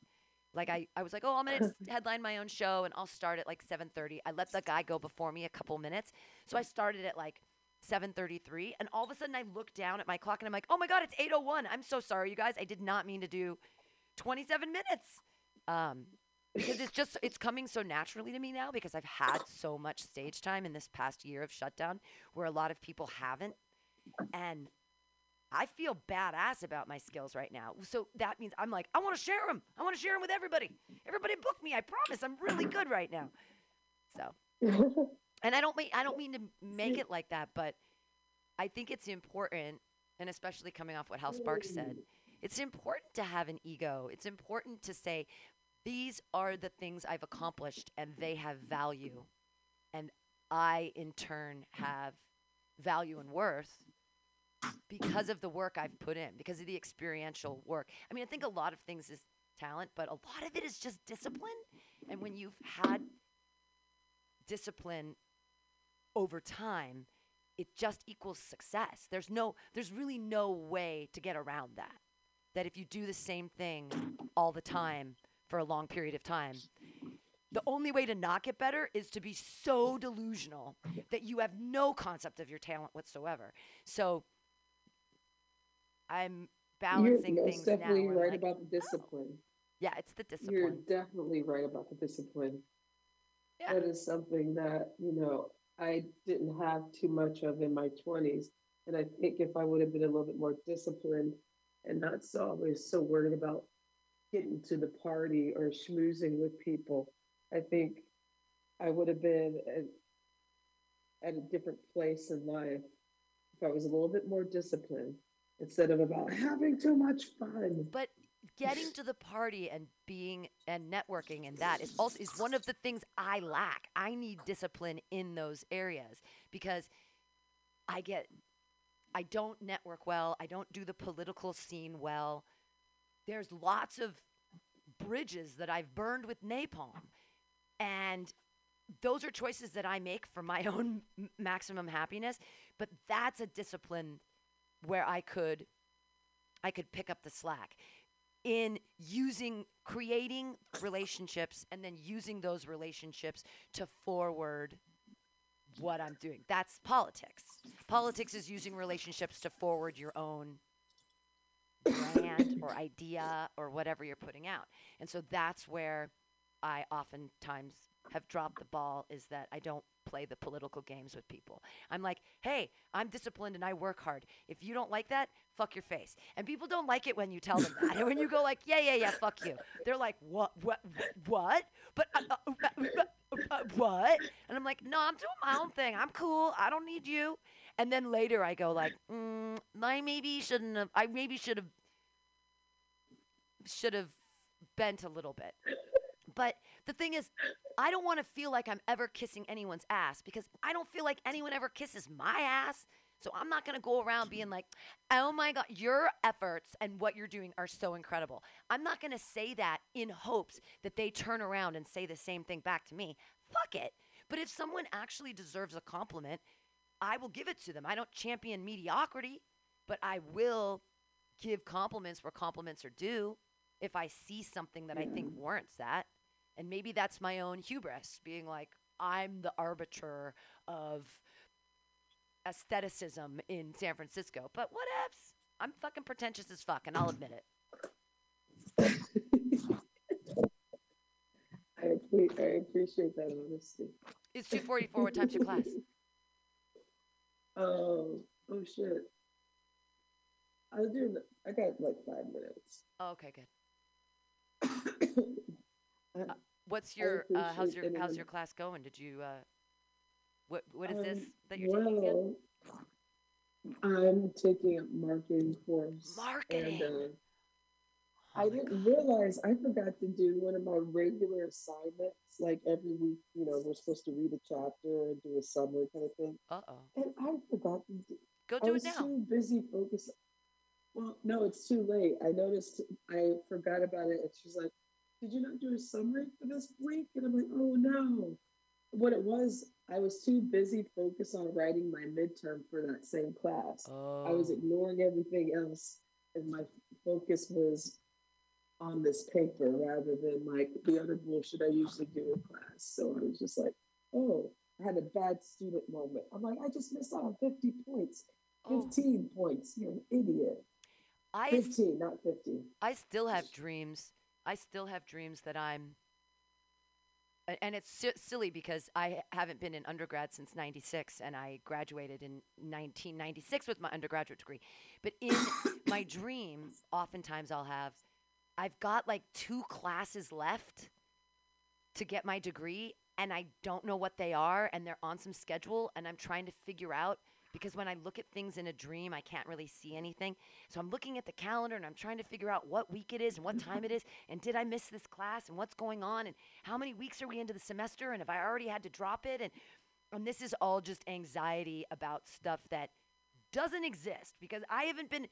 Like I, I was like, oh, I'm gonna headline my own show and I'll start at like 7:30. I let the guy go before me a couple minutes, so I started at like 7:33, and all of a sudden I look down at my clock and I'm like, oh my god, it's 8:01. I'm so sorry, you guys. I did not mean to do 27 minutes. Um, because it's just it's coming so naturally to me now because I've had so much stage time in this past year of shutdown where a lot of people haven't and I feel badass about my skills right now. So that means I'm like I want to share them. I want to share them with everybody. Everybody book me. I promise I'm really good right now. So, and I don't mean I don't mean to make it like that, but I think it's important and especially coming off what Hal Sparks said, mm. it's important to have an ego. It's important to say these are the things I've accomplished and they have value. And I, in turn, have value and worth because of the work I've put in, because of the experiential work. I mean, I think a lot of things is talent, but a lot of it is just discipline. And when you've had discipline over time, it just equals success. There's no there's really no way to get around that. That if you do the same thing all the time for a long period of time, the only way to not get better is to be so delusional that you have no concept of your talent whatsoever. So I'm balancing You're things now. definitely I'm right like, about the oh. discipline. yeah, it's the discipline. You're definitely right about the discipline. Yeah. That is something that, you know, I didn't have too much of in my twenties. And I think if I would have been a little bit more disciplined and not so always so worried about getting to the party or schmoozing with people, I think I would have been at, at a different place in life if I was a little bit more disciplined instead of about having too much fun. but getting to the party and being and networking and that is also is one of the things I lack. I need discipline in those areas because I get I don't network well. I don't do the political scene well. There's lots of bridges that I've burned with napalm. And those are choices that I make for my own m- maximum happiness, but that's a discipline where I could I could pick up the slack in using creating relationships and then using those relationships to forward what I'm doing. That's politics. Politics is using relationships to forward your own brand or idea or whatever you're putting out. And so that's where I oftentimes have dropped the ball is that I don't play the political games with people. I'm like, hey, I'm disciplined and I work hard. If you don't like that, fuck your face. And people don't like it when you tell them that. And when you go like, yeah, yeah, yeah, fuck you, they're like, what, what, what? But uh, uh, uh, uh, what? And I'm like, no, I'm doing my own thing. I'm cool. I don't need you. And then later I go like, mm, I maybe shouldn't have. I maybe should have should have bent a little bit. But the thing is, I don't want to feel like I'm ever kissing anyone's ass because I don't feel like anyone ever kisses my ass. So I'm not going to go around being like, oh my God, your efforts and what you're doing are so incredible. I'm not going to say that in hopes that they turn around and say the same thing back to me. Fuck it. But if someone actually deserves a compliment, I will give it to them. I don't champion mediocrity, but I will give compliments where compliments are due if I see something that I think warrants that. And maybe that's my own hubris, being like, I'm the arbiter of aestheticism in San Francisco. But what whatevs. I'm fucking pretentious as fuck, and I'll admit it. I, appre- I appreciate that honesty. It's 244. What time's your class? Oh, oh shit. I was doing. I got like five minutes. Oh, okay, good. I- What's your uh, how's your how's your class going? Did you uh what what is Um, this that you're taking again? I'm taking a marketing course. Marketing. And, uh, Oh I didn't realize I forgot to do one of my regular assignments. Like every week, you know, we're supposed to read a chapter and do a summary kind of thing. Uh oh. And I forgot to do Go I do it was now. too busy focusing. Well, no, it's too late. I noticed I forgot about it, and she's like, "Did you not do a summary for this week?" And I'm like, "Oh no." What it was, I was too busy focused on writing my midterm for that same class. Oh. I was oh. ignoring everything else, and my focus was on this paper rather than like the other bullshit I usually do in class. So I was just like, "Oh." I had a bad student moment. I'm like, I just missed out on 50 points. Oh. 15 points. You're an idiot. I s- 15, not 50. I still have dreams. I still have dreams that I'm and it's si- silly because I haven't been in undergrad since 96 and I graduated in 1996 with my undergraduate degree. But in my dream, oftentimes I'll have I've got like two classes left to get my degree and I don't know what they are and they're on some schedule and I'm trying to figure out because when I look at things in a dream, I can't really see anything. So I'm looking at the calendar and I'm trying to figure out what week it is and what mm-hmm. time it is and did I miss this class and what's going on and how many weeks are we into the semester and have I already had to drop it and and this is all just anxiety about stuff that doesn't exist because I haven't been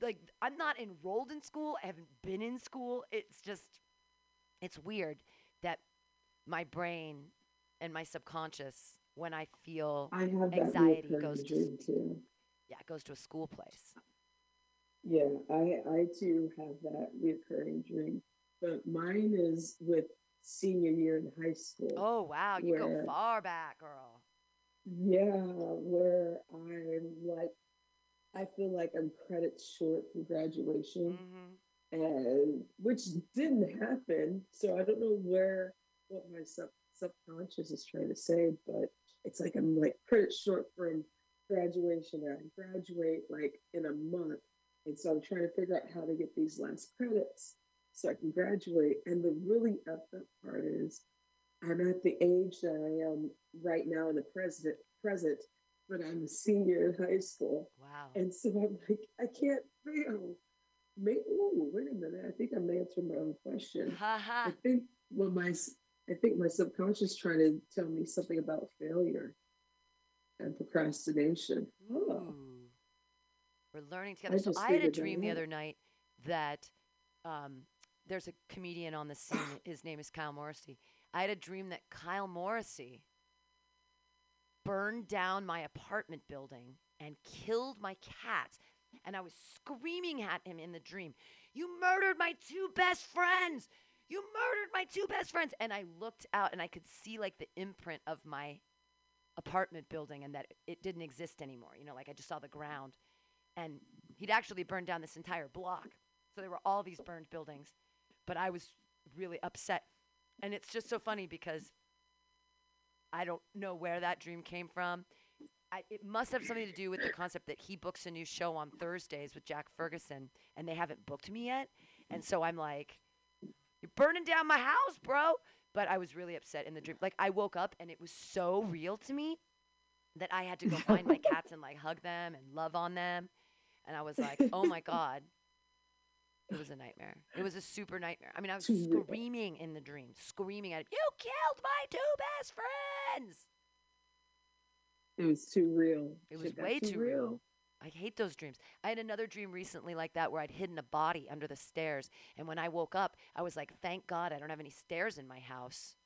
like I'm not enrolled in school, I haven't been in school. It's just it's weird that my brain and my subconscious when I feel I have Anxiety goes to too. yeah, it goes to a school place. Yeah, I, I too have that reoccurring dream. But mine is with senior year in high school. Oh wow, you go far back, girl. Yeah, where I'm like, I feel like I'm credits short for graduation. hmm and which didn't happen. So I don't know where what my sub subconscious is trying to say, but it's like I'm like credit short from graduation. I graduate like in a month, and so I'm trying to figure out how to get these last credits so I can graduate. And the really effed up part is I'm at the age that I am right now in the present present, but I'm a senior in high school. Wow. And so I'm like, I can't fail. May, ooh, wait a minute. I think I'm answering my own question. I think what my I think my subconscious trying to tell me something about failure and procrastination. Oh, We're learning together. so I had a dream the other night that um, there's a comedian on the scene. His name is Kyle Morrissey. I had a dream that Kyle Morrissey burned down my apartment building and killed my cats. And I was screaming at him in the dream, You murdered my two best friends! You murdered my two best friends! And I looked out and I could see like the imprint of my apartment building and that it didn't exist anymore. You know, like I just saw the ground. And he'd actually burned down this entire block. So there were all these burned buildings. But I was really upset. And it's just so funny because I don't know where that dream came from. I, it must have something to do with the concept that he books a new show on Thursdays with Jack Ferguson, and they haven't booked me yet. And so I'm like, "You're burning down my house, bro!" But I was really upset in the dream. Like I woke up and it was so real to me that I had to go find my cats and like hug them and love on them. And I was like, "Oh my god." It was a nightmare. It was a super nightmare. I mean, I was screaming in the dream, screaming at him, You killed my two best friends! It was too real. It was Shit way too real. I hate those dreams. I had another dream recently like that where I'd hidden a body under the stairs. And when I woke up, I was like, thank God I don't have any stairs in my house.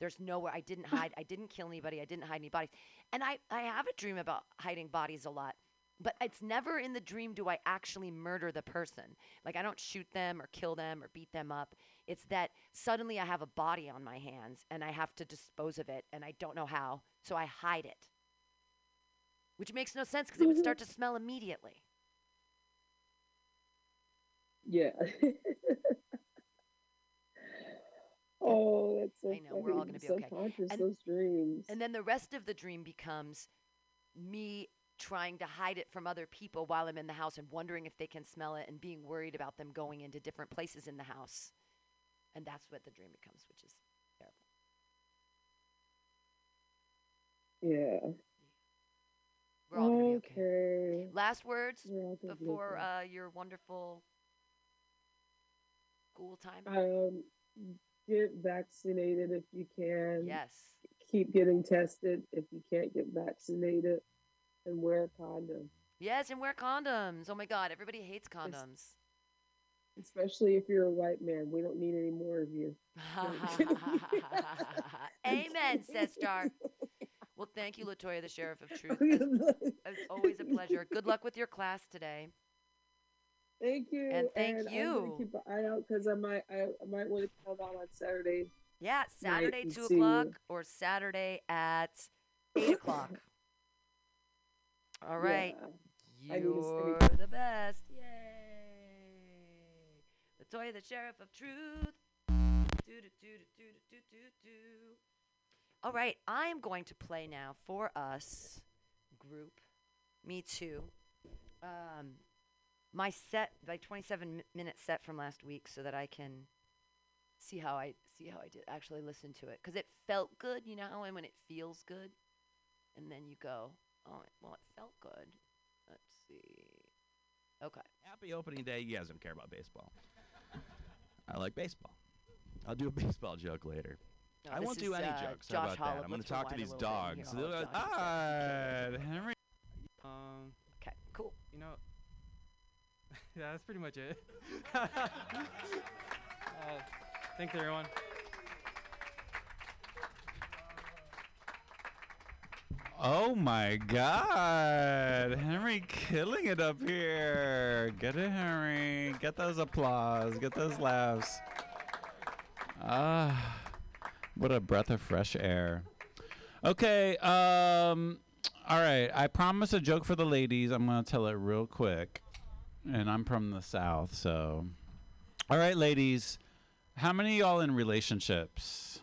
There's nowhere I didn't hide. I didn't kill anybody. I didn't hide any bodies. And I, I have a dream about hiding bodies a lot. But it's never in the dream do I actually murder the person. Like I don't shoot them or kill them or beat them up. It's that suddenly I have a body on my hands and I have to dispose of it and I don't know how. So I hide it. Which makes no sense because it would start mm-hmm. to smell immediately. Yeah. oh, that's so I know, we're all fucking gonna be okay. And- those dreams. And then the rest of the dream becomes me trying to hide it from other people while I'm in the house and wondering if they can smell it and being worried about them going into different places in the house. And that's what the dream becomes, which is terrible. yeah. We're all to be okay. Last words We're all gonna be before uh, your wonderful school time? um, get vaccinated if you can. yes. Keep getting tested if you can't get vaccinated, and wear a condom, Yes, and wear condoms. Oh my God, everybody hates condoms. especially if you're a white man. We don't need any more of you. Amen, says Star. Well, thank you, Latoya, the Sheriff of Truth. It's always a pleasure. Good luck with your class today. Thank you. And thank I'm you. keep an eye out because I might, I, I might want to come out on Saturday. Yeah, Saturday, and 2 o'clock you. or Saturday at 8 o'clock. All right. To You're the best. Yay. Latoya, the Sheriff of Truth. Do-do-do-do-do-do-do-do. All right, I am going to play now for us, group, me too. Um, my set, my 27 mi- minute set from last week, so that I can see how I see how I did actually listen to it because it felt good. You know, And when it feels good, and then you go, oh, well, it felt good. Let's see. Okay. Happy opening day. You guys don't care about baseball. I like baseball. I'll do a baseball joke later. No, I won't do is, any uh, jokes. Josh How about that? I'm going to talk to these little bit and dogs. hear all They're of like, Josh's ah, Henry. Um, Okay, cool. you know, yeah, that's pretty much it. uh, thanks, everyone. Oh my God. Henry killing it up here. Get it, Henry. Get those applause. Get those laughs. Ah, what a breath of fresh air. Okay, um, all right. I promised a joke for the ladies. I'm to tell it real quick. And I'm from the South, so. All right, ladies. How many y'all in relationships?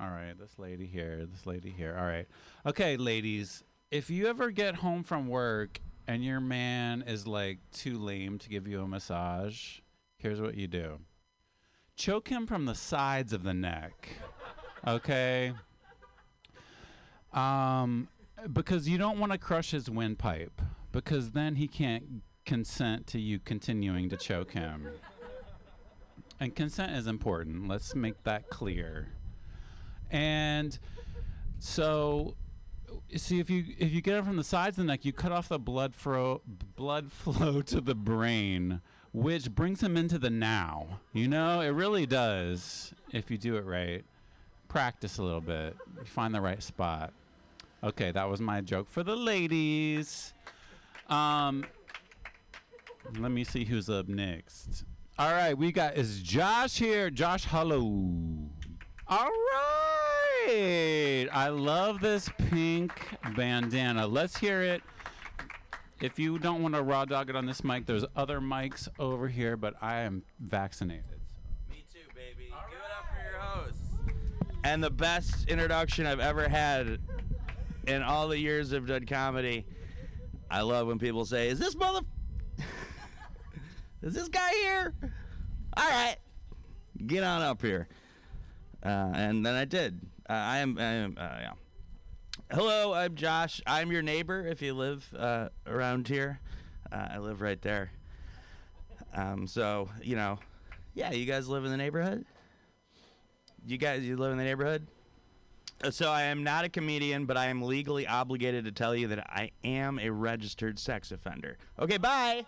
All right, this lady here, this lady here. All right. Okay, ladies, if you ever get home from work and your man is like too lame to give you a massage, here's what you do choke him from the sides of the neck. Okay? Um, because you don't want to crush his windpipe, because then he can't consent to you continuing to choke him. And consent is important. Let's make that clear. And so see if you if you get it from the sides of the neck, you cut off the blood flow blood flow to the brain, which brings him into the now. You know, it really does if you do it right. Practice a little bit. You find the right spot. Okay, that was my joke for the ladies. Um, let me see who's up next. All right, we got is Josh here. Josh, hello. All right. I love this pink bandana. Let's hear it. If you don't want to raw dog it on this mic, there's other mics over here, but I am vaccinated. Me too, baby. Give it up for your host. And the best introduction I've ever had in all the years I've done comedy. I love when people say, "Is this mother? Is this guy here?" All right, get on up here. Uh, and then I did. Uh, I am. I am. Uh, yeah. Hello, I'm Josh. I'm your neighbor if you live uh, around here. Uh, I live right there. Um, so you know, yeah, you guys live in the neighborhood. You guys, you live in the neighborhood. Uh, So I am not a comedian, but I am legally obligated to tell you that I am a registered sex offender. Okay, bye.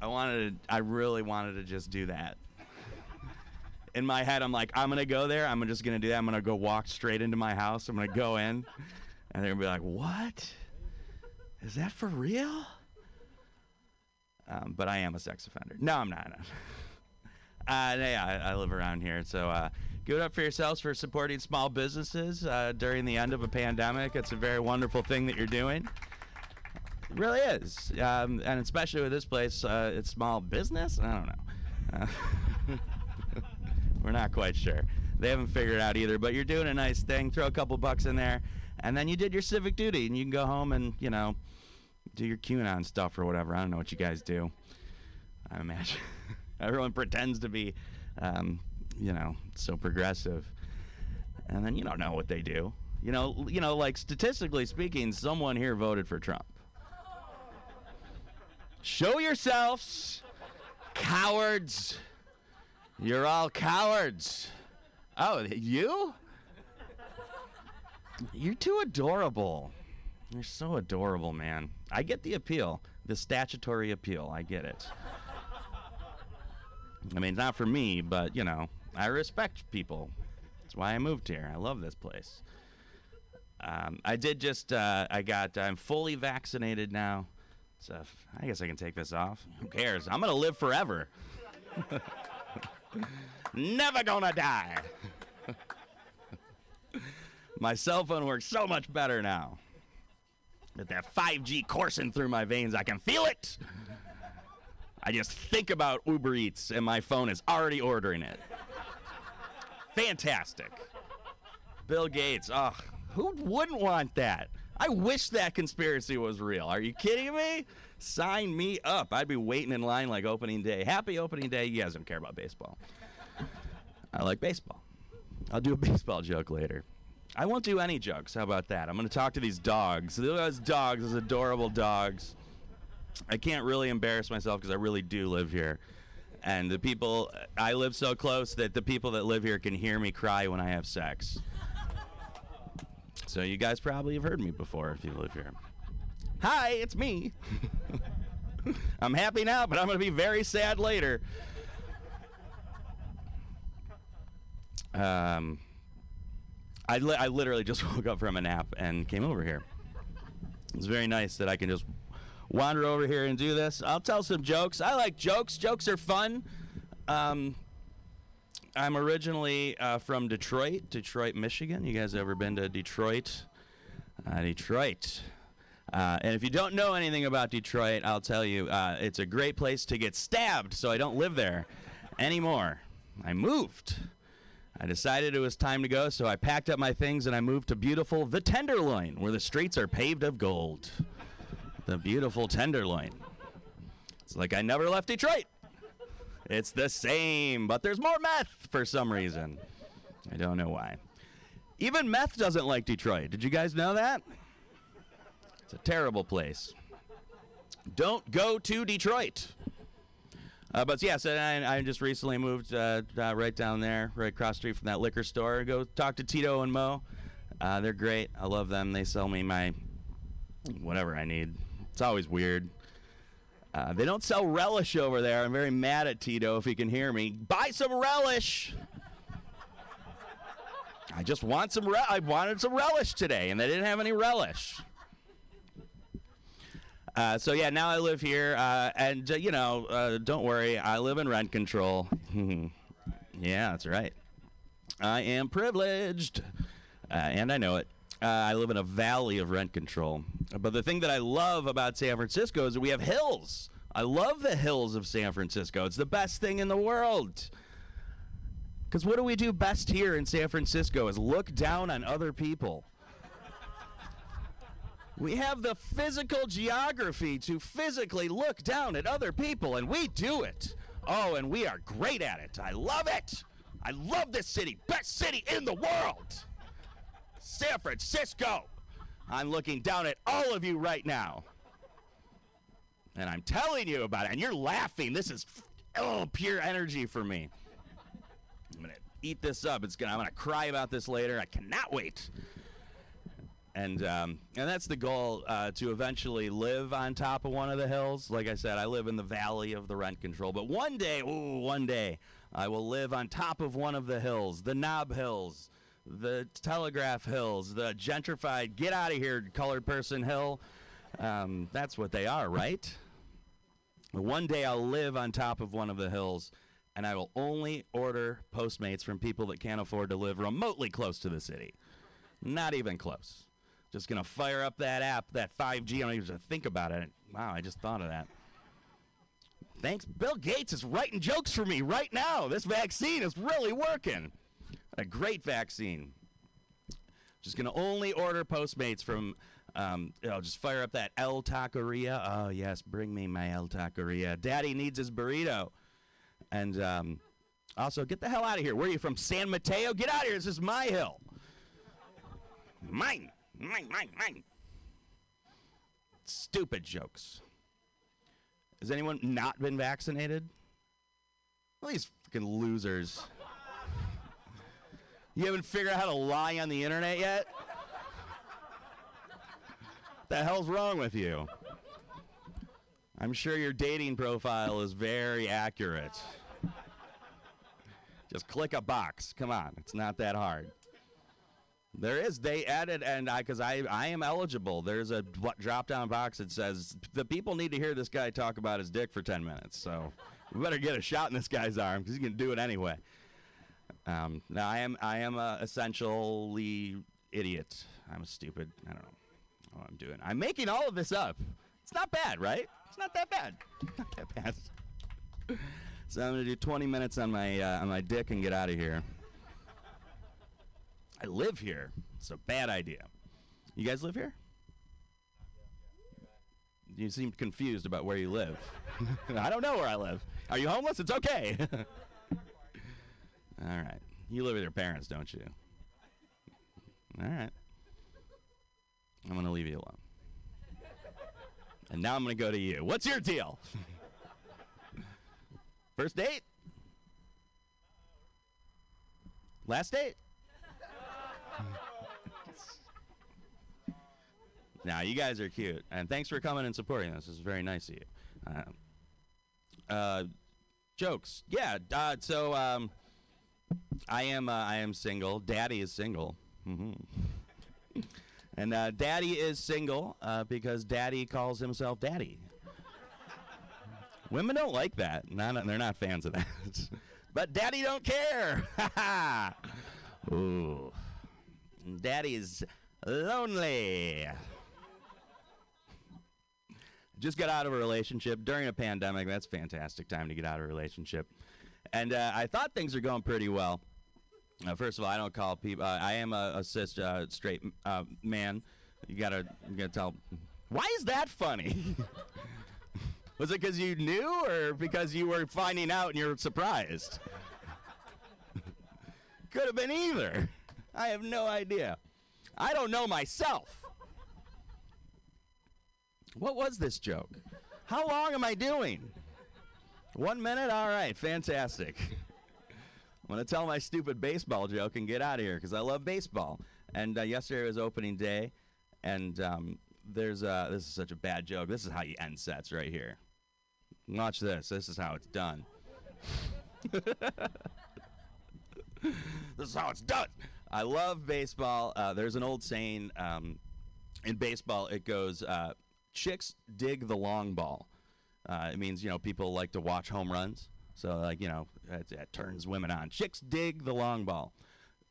I wanted to, I really wanted to just do that. In my head, I'm like, I'm gonna go there. I'm just gonna do that. I'm gonna go walk straight into my house. I'm gonna go in, and they're gonna be like, "What? Is that for real?" Um, but I am a sex offender. No, I'm not. Uh, yeah, I, I live around here. So uh, give it up for yourselves for supporting small businesses uh, during the end of a pandemic. It's a very wonderful thing that you're doing. It really is. Um, and especially with this place, uh, it's small business? I don't know. Uh, we're not quite sure. They haven't figured it out either, but you're doing a nice thing. Throw a couple bucks in there, and then you did your civic duty, and you can go home and, you know, do your QAnon stuff or whatever. I don't know what you guys do. I imagine everyone pretends to be, um, you know, so progressive, and then you don't know what they do. You know, you know, like statistically speaking, someone here voted for Trump. Show yourselves, cowards. You're all cowards. Oh, you? You're too adorable. You're so adorable, man. I get the appeal, the statutory appeal. I get it. I mean, it's not for me, but you know, I respect people. That's why I moved here. I love this place. Um, I did just. Uh, I got. I'm fully vaccinated now. So I guess I can take this off. Who cares? I'm gonna live forever. Never gonna die. My cell phone works so much better now. That 5G coursing through my veins, I can feel it. I just think about Uber Eats and my phone is already ordering it. Fantastic. Bill Gates, ugh, who wouldn't want that? I wish that conspiracy was real. Are you kidding me? Sign me up. I'd be waiting in line like opening day. Happy opening day. You guys don't care about baseball. I like baseball. I'll do a baseball joke later. I won't do any jokes. How about that? I'm going to talk to these dogs. Those dogs, those adorable dogs. I can't really embarrass myself because I really do live here. And the people, I live so close that the people that live here can hear me cry when I have sex. So you guys probably have heard me before if you live here. Hi, it's me. I'm happy now, but I'm going to be very sad later. Um, I, li- I literally just woke up from a nap and came over here. It's very nice that I can just wander over here and do this. I'll tell some jokes. I like jokes. Jokes are fun. Um, I'm originally uh, from Detroit, Detroit, Michigan. You guys ever been to Detroit? Uh, Detroit. Uh, and if you don't know anything about Detroit, I'll tell you, uh, it's a great place to get stabbed, so I don't live there anymore. I moved. I decided it was time to go, so I packed up my things and I moved to beautiful the Tenderloin, where the streets are paved of gold. The beautiful Tenderloin. It's like I never left Detroit. It's the same, but there's more meth for some reason. I don't know why. Even meth doesn't like Detroit. Did you guys know that? It's a terrible place. Don't go to Detroit. Uh, but yeah, and I, I just recently moved uh, uh, right down there, right across the street from that liquor store. Go talk to Tito and Mo. Uh, they're great. I love them. They sell me my whatever I need. It's always weird. Uh, they don't sell relish over there. I'm very mad at Tito if he can hear me. Buy some relish. I just want some. Re- I wanted some relish today, and they didn't have any relish. Uh, so yeah, now I live here, uh, and uh, you know, uh, don't worry, I live in rent control. yeah, that's right. I am privileged, uh, and I know it. Uh, I live in a valley of rent control. But the thing that I love about San Francisco is that we have hills. I love the hills of San Francisco. It's the best thing in the world. Because what do we do best here in San Francisco is look down on other people. We have the physical geography to physically look down at other people, and we do it. Oh, and we are great at it. I love it. I love this city. Best city in the world. San Francisco. I'm looking down at all of you right now. And I'm telling you about it, and you're laughing. This is oh pure energy for me. I'm gonna eat this up. It's gonna. I'm gonna cry about this later. I cannot wait. And um, and that's the goal uh, to eventually live on top of one of the hills. Like I said, I live in the valley of the rent control. But one day, ooh, one day, I will live on top of one of the hills, the Nob Hills, the Telegraph Hills, the gentrified get out of here colored person hill. Um, that's what they are, right? One day I'll live on top of one of the hills, and I will only order Postmates from people that can't afford to live remotely close to the city. Not even close. Just gonna fire up that app, that 5G. I don't even think about it. Wow, I just thought of that. Thanks. Bill Gates is writing jokes for me right now. This vaccine is really working. A great vaccine. Just gonna only order Postmates from. Um, I'll just fire up that El Taqueria. Oh yes, bring me my El Taqueria. Daddy needs his burrito. And um, also, get the hell out of here. Where are you from? San Mateo? Get out of here. This is my hill. Mine. Stupid jokes. Has anyone not been vaccinated? All these fucking losers. You haven't figured out how to lie on the internet yet? the hell's wrong with you? I'm sure your dating profile is very accurate. Just click a box. Come on, it's not that hard. There is. They added, and I, because I, I am eligible. There's a drop down box that says the people need to hear this guy talk about his dick for 10 minutes. So we better get a shot in this guy's arm because he can do it anyway. Um, now I am, I am a essentially idiot. I'm stupid. I don't know what I'm doing. I'm making all of this up. It's not bad, right? It's not that bad. Not that bad. So I'm gonna do 20 minutes on my uh, on my dick and get out of here. I live here. It's a bad idea. You guys live here? You seem confused about where you live. I don't know where I live. Are you homeless? It's okay. All right. You live with your parents, don't you? All right. I'm going to leave you alone. And now I'm going to go to you. What's your deal? First date? Last date? Now, you guys are cute. And thanks for coming and supporting us. Is very nice of you. Uh, uh, jokes. Yeah. Uh, so um, I am uh, I am single. Daddy is single. hmm and uh, Daddy is single uh, because Daddy calls himself Daddy. Women don't like that. Not, they're not fans of that. but Daddy don't care. Ooh. Daddy's lonely. Just got out of a relationship during a pandemic. That's fantastic time to get out of a relationship. And uh, I thought things were going pretty well. Uh, first of all, I don't call people. Uh, I am a, a cis uh, straight uh, man. You gotta, you gotta tell. Why is that funny? Was it because you knew, or because you were finding out and you're surprised? Could have been either. I have no idea. I don't know myself. What was this joke? How long am I doing? One minute? All right, fantastic. I'm going to tell my stupid baseball joke and get out of here because I love baseball. And uh, yesterday was opening day, and um, there's uh, this is such a bad joke. This is how you end sets right here. Watch this. This is how it's done. this is how it's done. I love baseball. Uh, there's an old saying um, in baseball. It goes, uh, "Chicks dig the long ball." Uh, it means you know people like to watch home runs. So like you know it, turns women on. Chicks dig the long ball.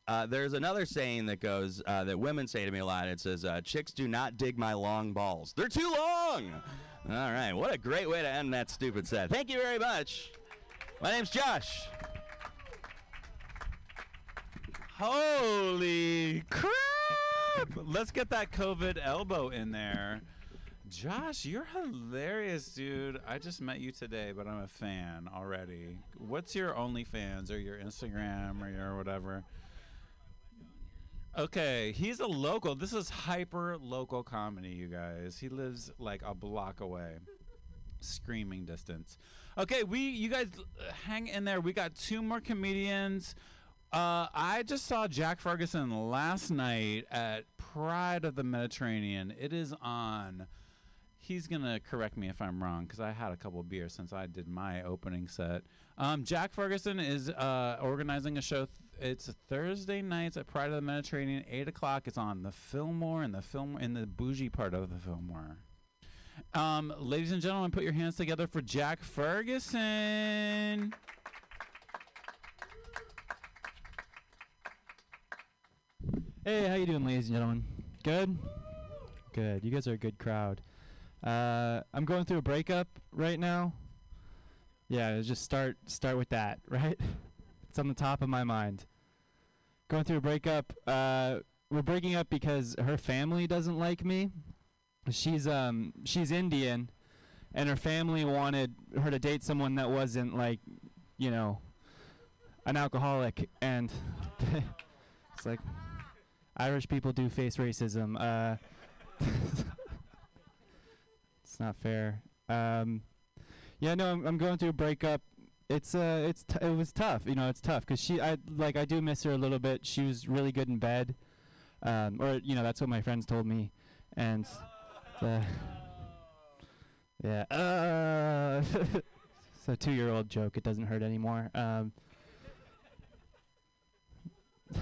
Uh, there's another saying that goes uh, that women say to me a lot. It says, uh, "Chicks do not dig my long balls. They're too long." All right, what a great way to end that stupid set. Thank you very much. My name's Josh. Holy crap! Let's get that COVID elbow in there. Josh, you're hilarious, dude. I just met you today, but I'm a fan already. What's your OnlyFans or your Instagram or your whatever? Okay, he's a local. This is hyper local comedy, you guys. He lives like a block away. Screaming distance. Okay, we you guys hang in there. We got two more comedians. Uh, I just saw Jack Ferguson last night at Pride of the Mediterranean. It is on. He's gonna correct me if I'm wrong because I had a couple beers since I did my opening set. Um, Jack Ferguson is uh, organizing a show. Th- it's Thursday nights at Pride of the Mediterranean, eight o'clock. It's on the Fillmore and the film in the bougie part of the Fillmore. Um, ladies and gentlemen, put your hands together for Jack Ferguson. Hey, how you doing, ladies and gentlemen? Good? Good. You guys are a good crowd. Uh, I'm going through a breakup right now. Yeah, just start start with that, right? it's on the top of my mind. Going through a breakup. Uh, we're breaking up because her family doesn't like me. She's um she's Indian, and her family wanted her to date someone that wasn't like, you know, an alcoholic, and it's like Irish people do face racism. Uh, not fair. Um, yeah, no, I'm, I'm going through a breakup. It's uh, it's t- it was tough. You know, it's tough because she, I like, I do miss her a little bit. She was really good in bed, um, or you know, that's what my friends told me, and yeah, uh, it's a two-year-old joke. It doesn't hurt anymore. Um,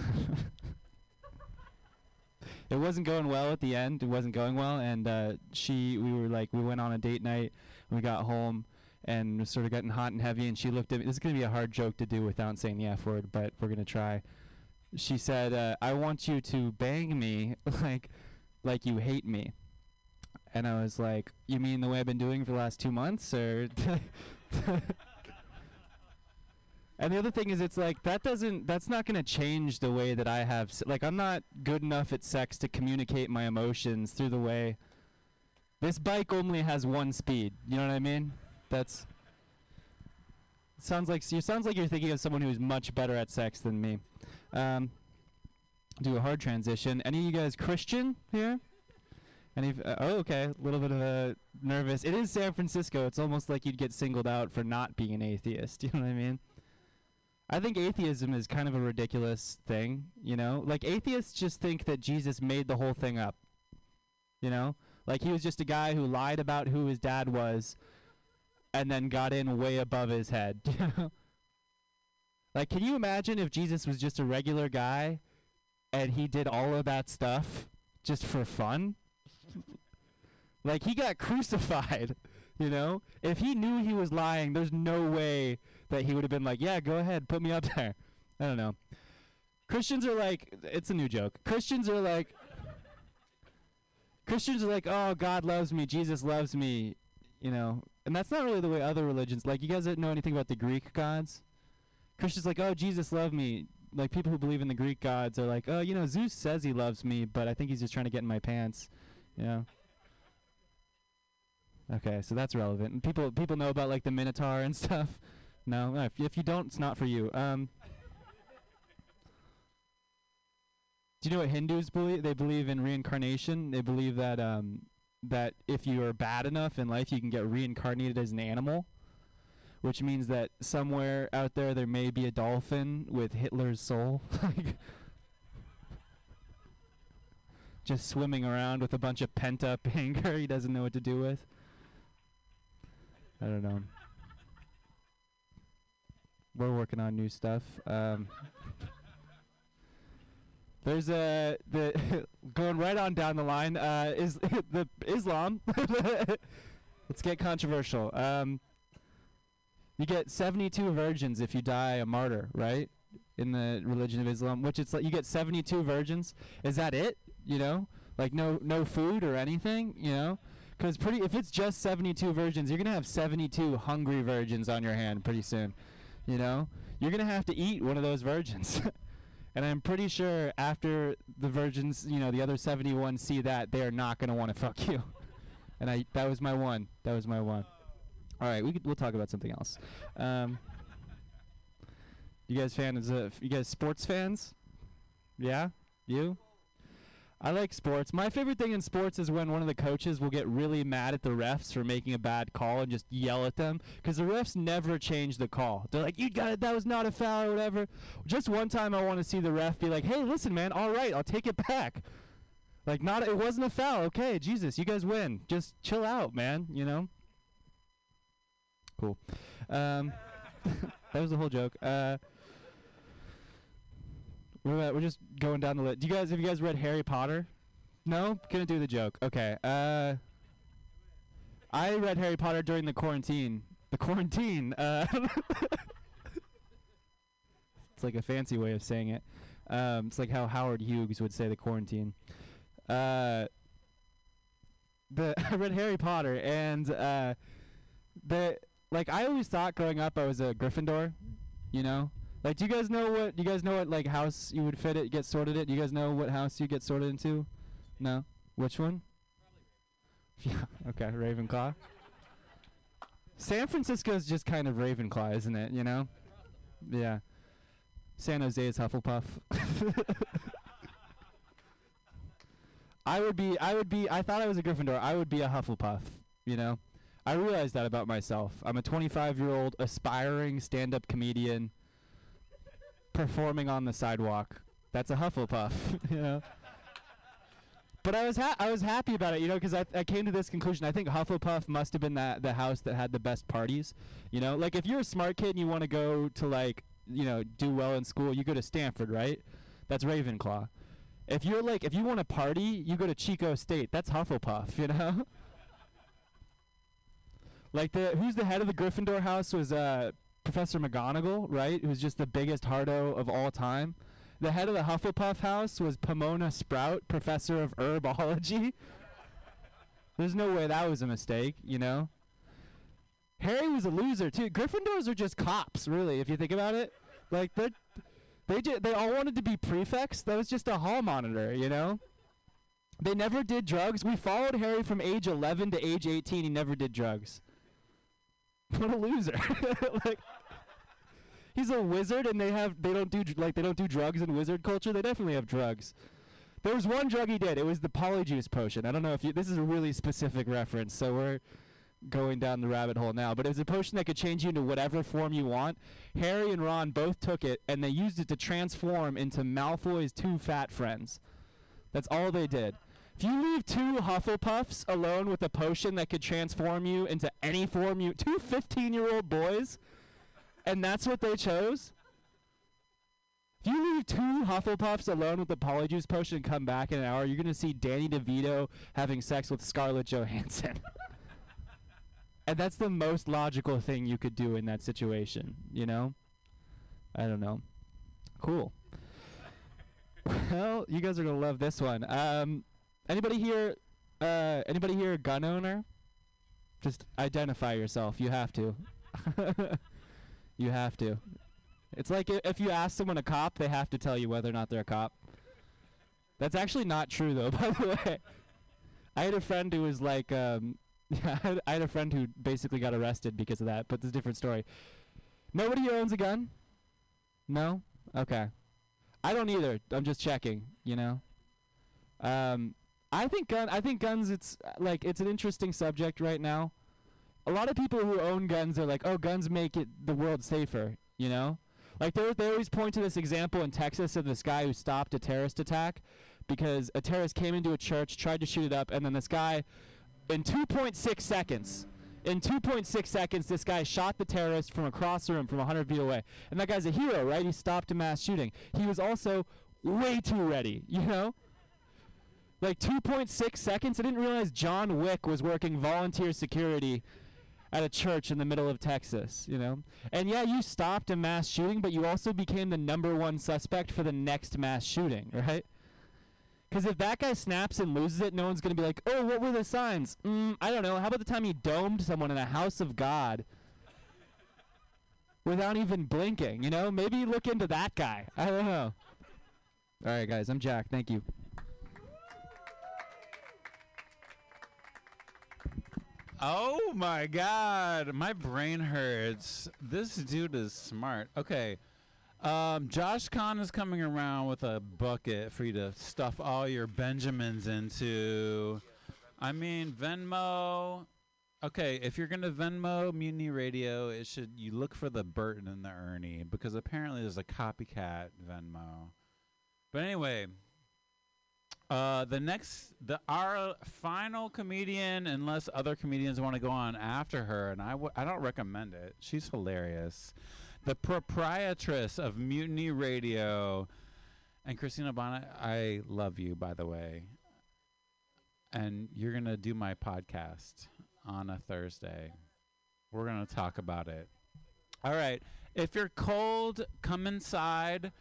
it wasn't going well at the end. It wasn't going well, and uh, she, we were like, we went on a date night. We got home, and was sort of getting hot and heavy. And she looked at me. This is gonna be a hard joke to do without saying the f word, but we're gonna try. She said, uh, "I want you to bang me like, like you hate me." And I was like, "You mean the way I've been doing for the last two months, or?" And the other thing is, it's like that doesn't. That's not going to change the way that I have. s- Like, I'm not good enough at sex to communicate my emotions through the way. This bike only has one speed. You know what I mean? That's. Sounds like you sounds like you're thinking of someone who's much better at sex than me. Um, do a hard transition. Any of you guys Christian here? Any? f- Uh, oh, okay. A little bit of a nervous. It is San Francisco. It's almost like you'd get singled out for not being an atheist. You know what I mean? I think atheism is kind of a ridiculous thing, you know? Like atheists just think that Jesus made the whole thing up. You know? Like he was just a guy who lied about who his dad was and then got in way above his head. like can you imagine if Jesus was just a regular guy and he did all of that stuff just for fun? like he got crucified, you know? If he knew he was lying, there's no way that he would have been like, "Yeah, go ahead, put me up there." I don't know. Christians are like, it's a new joke. Christians are like, Christians are like, "Oh, God loves me, Jesus loves me," you know, and that's not really the way other religions. Like, you guys don't know anything about the Greek gods? Christians like, "Oh, Jesus loved me." Like people who believe in the Greek gods are like, "Oh, you know, Zeus says he loves me, but I think he's just trying to get in my pants," you know. Okay, so that's relevant. And people people know about like the Minotaur and stuff. No, uh, if, if you don't, it's not for you. Um, do you know what Hindus believe? They believe in reincarnation. They believe that um, that if you are bad enough in life, you can get reincarnated as an animal. which means that somewhere out there there may be a dolphin with Hitler's soul, like just swimming around with a bunch of pent up anger he doesn't know what to do with. I don't know. We're working on new stuff. Um, there's a the going right on down the line uh, is the Islam. Let's get controversial. Um, you get 72 virgins if you die a martyr, right? In the religion of Islam, which it's like you get 72 virgins. Is that it? You know, like no no food or anything. You know, because pretty if it's just 72 virgins, you're gonna have 72 hungry virgins on your hand pretty soon. You know, you're gonna have to eat one of those virgins. and I'm pretty sure after the virgins, you know, the other 71 see that, they are not gonna want to fuck you. and I that was my one. That was my one. All right, we could, we'll talk about something else. Um, you guys fans? Uh, you guys sports fans? Yeah, you. I like sports. My favorite thing in sports is when one of the coaches will get really mad at the refs for making a bad call and just yell at them because the refs never change the call. They're like, "You got it. That was not a foul or whatever." Just one time, I want to see the ref be like, "Hey, listen, man. All right, I'll take it back." Like, not it wasn't a foul. Okay, Jesus, you guys win. Just chill out, man. You know. Cool. Um, that was the whole joke. Uh, we're, we're just going down the list. Do you guys have you guys read Harry Potter? No, gonna do the joke. Okay. Uh, I read Harry Potter during the quarantine. The quarantine. Uh, it's like a fancy way of saying it. Um, it's like how Howard Hughes would say the quarantine. Uh, the I read Harry Potter and uh, the like I always thought growing up I was a Gryffindor, you know. Like, do you guys know what? Do you guys know what like house you would fit it, get sorted it? Do you guys know what house you get sorted into? No. Which one? yeah. Okay, Ravenclaw. San Francisco is just kind of Ravenclaw, isn't it? You know. Yeah. San Jose is Hufflepuff. I would be. I would be. I thought I was a Gryffindor. I would be a Hufflepuff. You know. I realized that about myself. I'm a 25 year old aspiring stand up comedian performing on the sidewalk. That's a Hufflepuff, you know. But I was ha- I was happy about it, you know, because I, I came to this conclusion. I think Hufflepuff must have been that the house that had the best parties, you know. Like if you're a smart kid and you want to go to like you know do well in school, you go to Stanford, right? That's Ravenclaw. If you're like if you want to party, you go to Chico State. That's Hufflepuff, you know. like the who's the head of the Gryffindor house was uh Professor McGonagall, right? Who's just the biggest hardo of all time. The head of the Hufflepuff house was Pomona Sprout, professor of herbology. There's no way that was a mistake, you know? Harry was a loser too. Gryffindors are just cops, really, if you think about it. Like they they ju- they all wanted to be prefects. That was just a hall monitor, you know? They never did drugs. We followed Harry from age 11 to age 18. He never did drugs. What a loser! like, he's a wizard, and they have they don't do like they don't do drugs in wizard culture. They definitely have drugs. There was one drug he did. It was the polyjuice potion. I don't know if you. This is a really specific reference, so we're going down the rabbit hole now. But it was a potion that could change you into whatever form you want. Harry and Ron both took it, and they used it to transform into Malfoy's two fat friends. That's all they did. If you leave two Hufflepuffs alone with a potion that could transform you into any form you two 15-year-old boys and that's what they chose? If you leave two Hufflepuffs alone with the Polyjuice potion and come back in an hour, you're going to see Danny DeVito having sex with Scarlett Johansson. and that's the most logical thing you could do in that situation, you know? I don't know. Cool. Well, you guys are going to love this one. Um, Anybody here? Uh, anybody here a gun owner? Just identify yourself. You have to. you have to. It's like if you ask someone a cop, they have to tell you whether or not they're a cop. That's actually not true, though. By the way, I had a friend who was like, um, I had- a friend who basically got arrested because of that. But it's a different story. Nobody here owns a gun. No. Okay. I don't either. I'm just checking. You know. Um, I think gun. I think guns. It's like it's an interesting subject right now. A lot of people who own guns are like, oh, guns make it the world safer, you know? Like they they always point to this example in Texas of this guy who stopped a terrorist attack because a terrorist came into a church, tried to shoot it up, and then this guy, in 2.6 seconds, in 2.6 seconds, this guy shot the terrorist from across the room, from 100 feet away. And that guy's a hero, right? He stopped a mass shooting. He was also way too ready, you know? Like 2.6 seconds. I didn't realize John Wick was working volunteer security at a church in the middle of Texas, you know? And yeah, you stopped a mass shooting, but you also became the number one suspect for the next mass shooting, right? Because if that guy snaps and loses it, no one's going to be like, oh, what were the signs? Mm, I don't know. How about the time he domed someone in a house of God without even blinking? You know, maybe look into that guy. I don't know. All right, guys, I'm Jack. Thank you. Oh my god, my brain hurts. This dude is smart. Okay. Um, Josh Kahn is coming around with a bucket for you to stuff all your Benjamins into. I mean, Venmo. Okay, if you're gonna Venmo Mutiny Radio, it should you look for the Burton and the Ernie because apparently there's a copycat Venmo. But anyway, uh, the next, the our final comedian, unless other comedians want to go on after her, and I w- I don't recommend it. She's hilarious. The proprietress of Mutiny Radio, and Christina Bonnet. I love you, by the way. And you're gonna do my podcast on a Thursday. We're gonna talk about it. All right. If you're cold, come inside.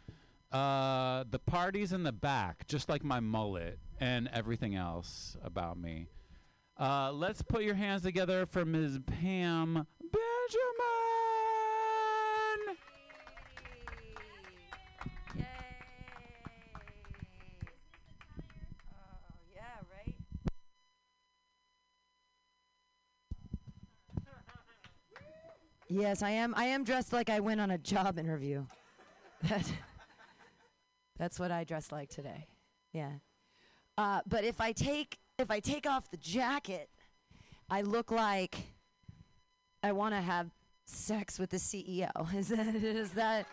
Uh, the party's in the back, just like my mullet and everything else about me. Uh, let's put your hands together for Ms. Pam Benjamin. Yay. Oh, yeah, right? Yes, I am. I am dressed like I went on a job interview. That, that's what I dress like today. Yeah. Uh, but if I take if I take off the jacket, I look like I want to have sex with the CEO. Is that is that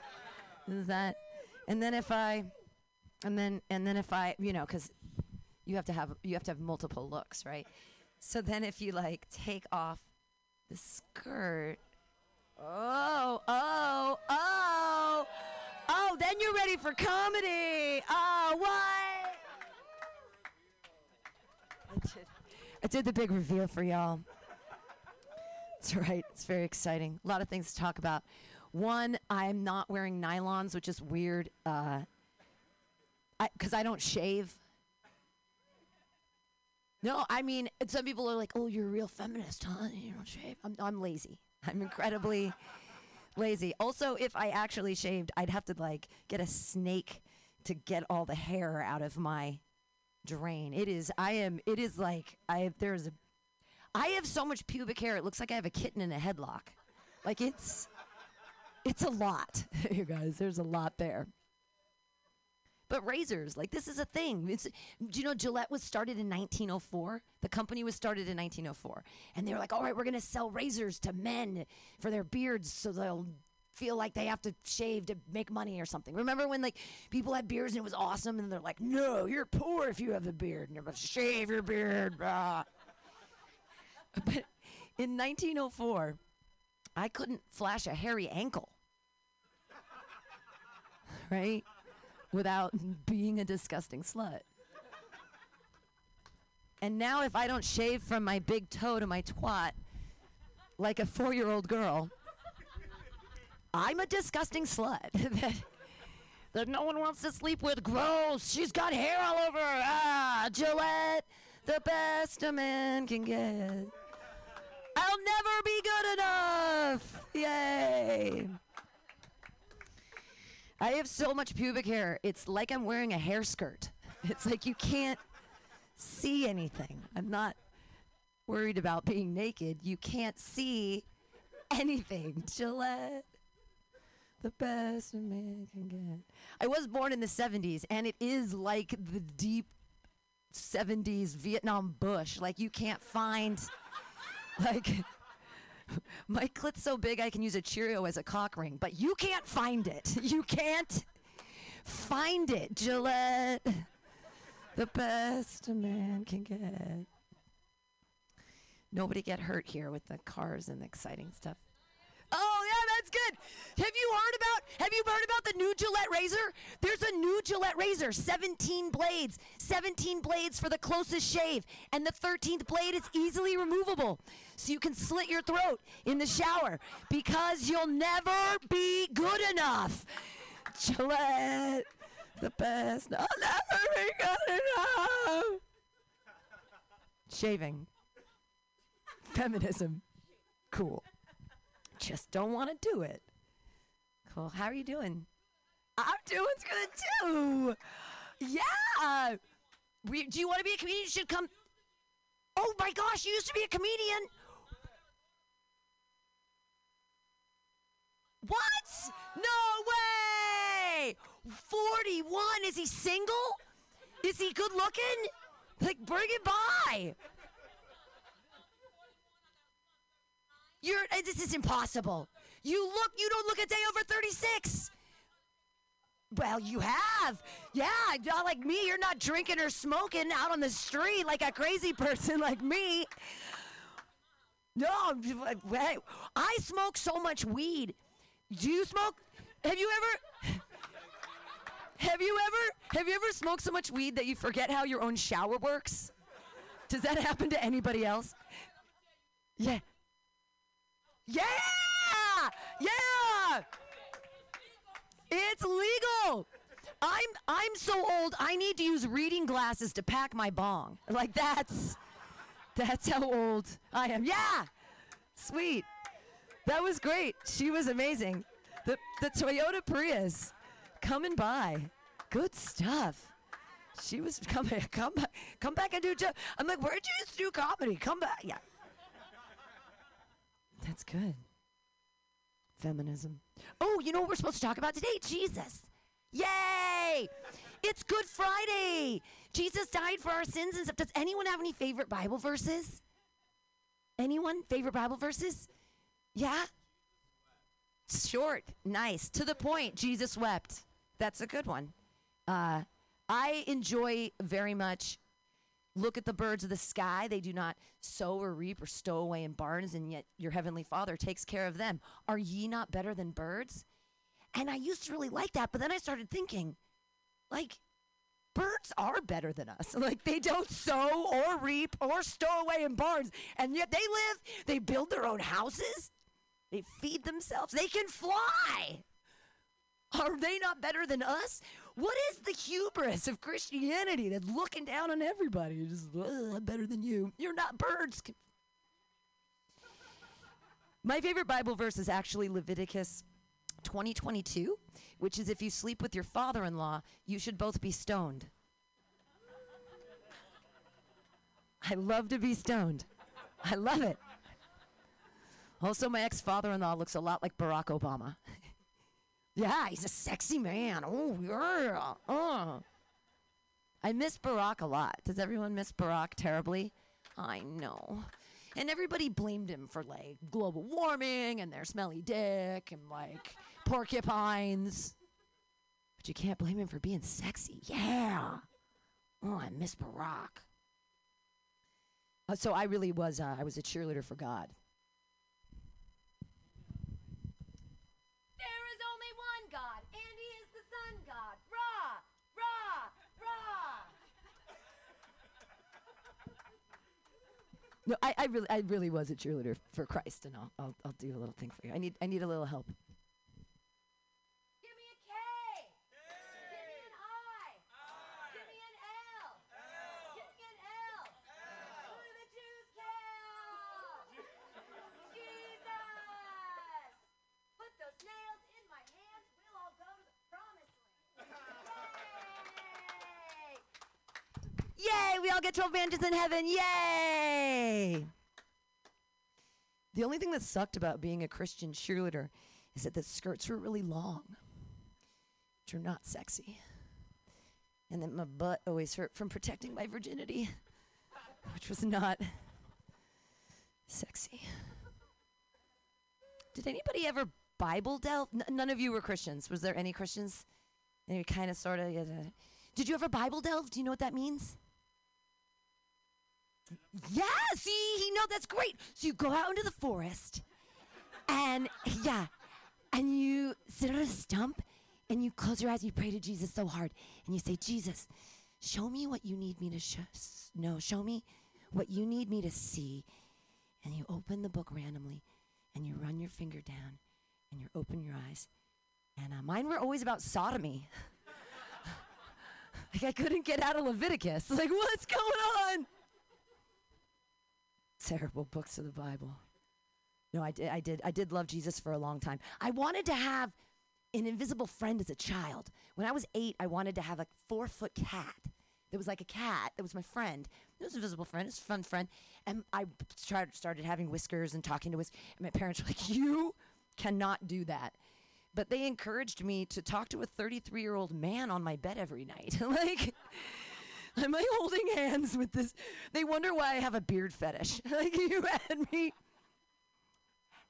is that? And then if I, and then and then if I, you know, because you have to have you have to have multiple looks, right? So then if you like take off the skirt, oh oh oh oh, then you're ready for comedy. Oh what? I did, I did the big reveal for y'all. That's right. It's very exciting. A lot of things to talk about. One, I'm not wearing nylons, which is weird. Uh, because I, don't shave. No, I mean, some people are like, "Oh, you're a real feminist, huh? You don't shave." I'm, I'm lazy. I'm incredibly lazy. Also, if I actually shaved, I'd have to like get a snake to get all the hair out of my drain. It is. I am. It is like I. Have there's a. I have so much pubic hair. It looks like I have a kitten in a headlock. Like it's. It's a lot, you guys. There's a lot there. But razors, like this is a thing. It's, do you know Gillette was started in 1904? The company was started in 1904, and they were like, "All right, we're gonna sell razors to men for their beards, so they'll feel like they have to shave to make money or something." Remember when like people had beards and it was awesome, and they're like, "No, you're poor if you have a beard, you're gonna shave your beard." But in 1904, I couldn't flash a hairy ankle, right? Without being a disgusting slut. And now, if I don't shave from my big toe to my twat like a four year old girl, I'm a disgusting slut that, that no one wants to sleep with. Gross. She's got hair all over her. Ah, Gillette, the best a man can get. I'll never be good enough. Yay. I have so much pubic hair. It's like I'm wearing a hair skirt. It's like you can't see anything. I'm not worried about being naked. You can't see anything. Gillette, the best a man can get. I was born in the 70s, and it is like the deep 70s Vietnam bush. Like you can't find, like, My clit's so big I can use a Cheerio as a cock ring, but you can't find it. You can't find it, Gillette. The best a man can get. Nobody get hurt here with the cars and the exciting stuff. That's good. Have you heard about have you heard about the new Gillette razor? There's a new Gillette razor, 17 blades. 17 blades for the closest shave. And the 13th blade is easily removable. So you can slit your throat in the shower because you'll never be good enough. Gillette, the best. I'll never be good enough. Shaving. Feminism. Cool just don't want to do it. Cool. How are you doing? I'm doing good too. Yeah. We, do you want to be a comedian? You should come. Oh my gosh, you used to be a comedian. What? No way. 41. Is he single? Is he good looking? Like, bring it by. You're uh, this is impossible. You look you don't look a day over 36. Well, you have. Yeah, not like me. You're not drinking or smoking out on the street like a crazy person like me. No, I smoke so much weed. Do you smoke? Have you ever Have you ever have you ever smoked so much weed that you forget how your own shower works? Does that happen to anybody else? Yeah. Yeah! Yeah! It's legal. I'm I'm so old. I need to use reading glasses to pack my bong. Like that's that's how old I am. Yeah. Sweet. That was great. She was amazing. The the Toyota Prius coming by. Good stuff. She was coming come back come back and do I'm like, where'd you do comedy? Come back. Yeah. That's good. Feminism. Oh, you know what we're supposed to talk about today? Jesus. Yay! It's Good Friday. Jesus died for our sins and stuff. Does anyone have any favorite Bible verses? Anyone? Favorite Bible verses? Yeah? Short, nice, to the point. Jesus wept. That's a good one. Uh, I enjoy very much Look at the birds of the sky. They do not sow or reap or stow away in barns, and yet your heavenly Father takes care of them. Are ye not better than birds? And I used to really like that, but then I started thinking, like, birds are better than us. Like, they don't sow or reap or stow away in barns, and yet they live, they build their own houses, they feed themselves, they can fly. Are they not better than us? What is the hubris of Christianity that's looking down on everybody? Just, I'm better than you. You're not birds. My favorite Bible verse is actually Leviticus 2022, which is if you sleep with your father in law, you should both be stoned. I love to be stoned. I love it. Also, my ex father in law looks a lot like Barack Obama. Yeah, he's a sexy man. Oh, yeah. Uh. I miss Barack a lot. Does everyone miss Barack terribly? I know. And everybody blamed him for like global warming and their smelly dick and like porcupines. But you can't blame him for being sexy. Yeah. Oh, I miss Barack. Uh, so I really was, uh, I was a cheerleader for God. No, I, I really, I really was a cheerleader for Christ, and I'll, I'll, I'll do a little thing for you. I need, I need a little help. Give me a K. Give me an I. Give me an L. Give me an L. Who do the Jews kill? Jesus. Put those nails in my hands. We'll all go to the promised land. Yay! We all get 12 mansions in heaven. Yay! The only thing that sucked about being a Christian cheerleader is that the skirts were really long, which are not sexy. And that my butt always hurt from protecting my virginity, which was not sexy. Did anybody ever Bible delve? N- none of you were Christians. Was there any Christians? Any kind of, sort of. did you ever Bible delve? Do you know what that means? Yeah, see, he know that's great. So you go out into the forest, and yeah, and you sit on a stump, and you close your eyes, and you pray to Jesus so hard, and you say, Jesus, show me what you need me to sh- know. Show me what you need me to see, and you open the book randomly, and you run your finger down, and you open your eyes, and uh, mine were always about sodomy. like I couldn't get out of Leviticus. Like what's going on? Terrible books of the Bible. No, I did, I did, I did love Jesus for a long time. I wanted to have an invisible friend as a child. When I was eight, I wanted to have a four foot cat. That was like a cat. That was my friend. It was an invisible friend. It was a fun friend. And I tried, started having whiskers and talking to whiskers. And my parents were like, "You cannot do that." But they encouraged me to talk to a 33 year old man on my bed every night. like. Am I holding hands with this? They wonder why I have a beard fetish. like you and me.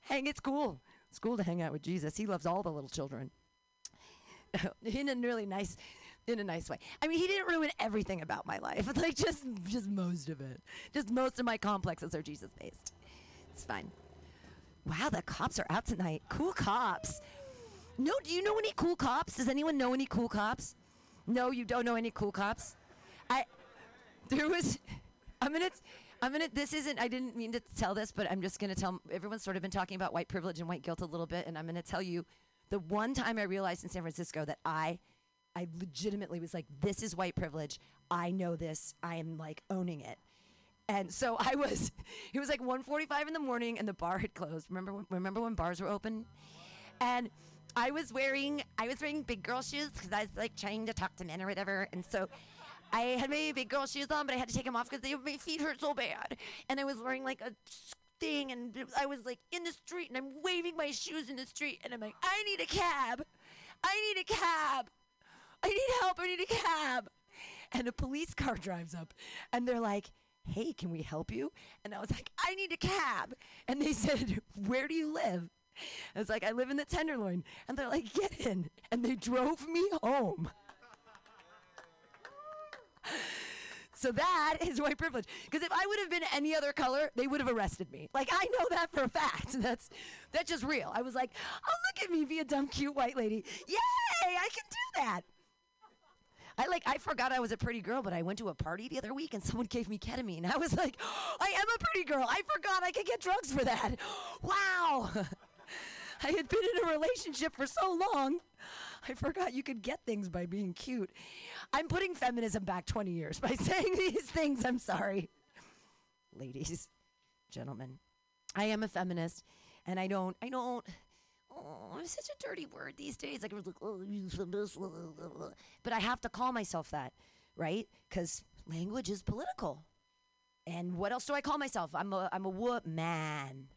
Hang, it's cool. It's cool to hang out with Jesus. He loves all the little children. in a really nice, in a nice way. I mean, he didn't ruin everything about my life. like just, just most of it. Just most of my complexes are Jesus based. It's fine. Wow, the cops are out tonight. Cool cops. No, do you know any cool cops? Does anyone know any cool cops? No, you don't know any cool cops? I there was I'm gonna I'm gonna this isn't I didn't mean to tell this, but I'm just gonna tell everyone's sort of been talking about white privilege and white guilt a little bit, and I'm gonna tell you the one time I realized in San Francisco that I I legitimately was like, this is white privilege. I know this. I am like owning it. And so I was, it was like 1:45 in the morning, and the bar had closed. Remember, when, remember when bars were open? And I was wearing, I was wearing big girl shoes because I was like trying to talk to men or whatever. And so I had my big girl shoes on, but I had to take them off because my feet hurt so bad. And I was wearing like a thing, and I was like in the street, and I'm waving my shoes in the street, and I'm like, I need a cab. I need a cab. I need help. I need a cab. And a police car drives up, and they're like, Hey, can we help you? And I was like, I need a cab. And they said, Where do you live? I was like, I live in the Tenderloin. And they're like, Get in. And they drove me home. So that is white privilege. Because if I would have been any other color, they would have arrested me. Like I know that for a fact. That's that's just real. I was like, oh look at me, be a dumb cute white lady. Yay, I can do that. I like I forgot I was a pretty girl, but I went to a party the other week and someone gave me ketamine. I was like, oh, I am a pretty girl. I forgot I could get drugs for that. Wow. I had been in a relationship for so long. I forgot you could get things by being cute. I'm putting feminism back 20 years by saying these things. I'm sorry. Ladies, gentlemen, I am a feminist and I don't, I don't, oh, it's such a dirty word these days. Like, oh, but I have to call myself that, right? Because language is political. And what else do I call myself? I'm a, I'm a what man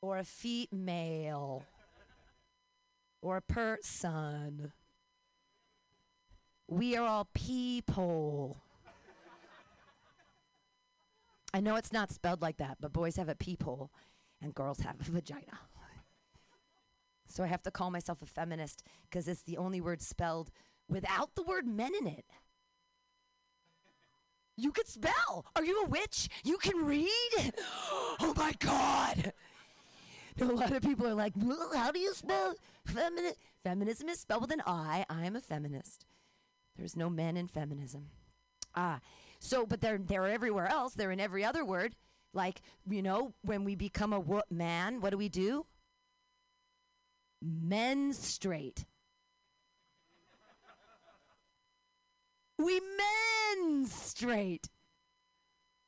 or a female or a person. We are all people. I know it's not spelled like that, but boys have a peephole and girls have a vagina. So I have to call myself a feminist because it's the only word spelled without the word men in it. You can spell. Are you a witch? You can read? Oh my God. A lot of people are like, well, how do you spell feminist? Feminism is spelled with an I. I am a feminist. There's no men in feminism. Ah, so, but they're, they're everywhere else. They're in every other word. Like, you know, when we become a wo- man, what do we do? Menstruate. We menstruate.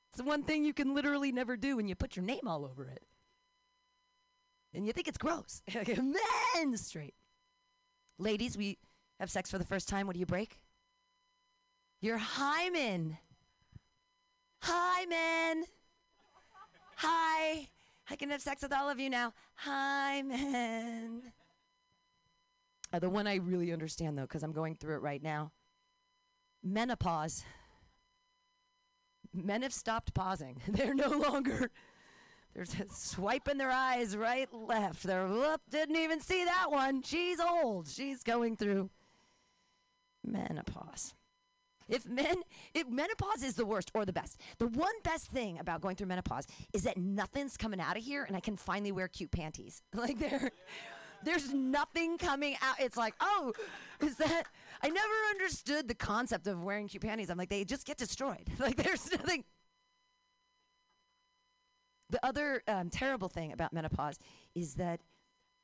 It's the one thing you can literally never do when you put your name all over it. And you think it's gross. menstruate. Ladies, we have sex for the first time. What do you break? Your hymen. Hymen. Hi. I can have sex with all of you now. Hymen. Uh, the one I really understand, though, because I'm going through it right now menopause. Men have stopped pausing. They're no longer They're swiping their eyes right, left. They're whoop, didn't even see that one. She's old. She's going through menopause. If men, if menopause is the worst or the best, the one best thing about going through menopause is that nothing's coming out of here, and I can finally wear cute panties. Like there, there's nothing coming out. It's like, oh, is that? I never understood the concept of wearing cute panties. I'm like, they just get destroyed. Like there's nothing. The other um, terrible thing about menopause is that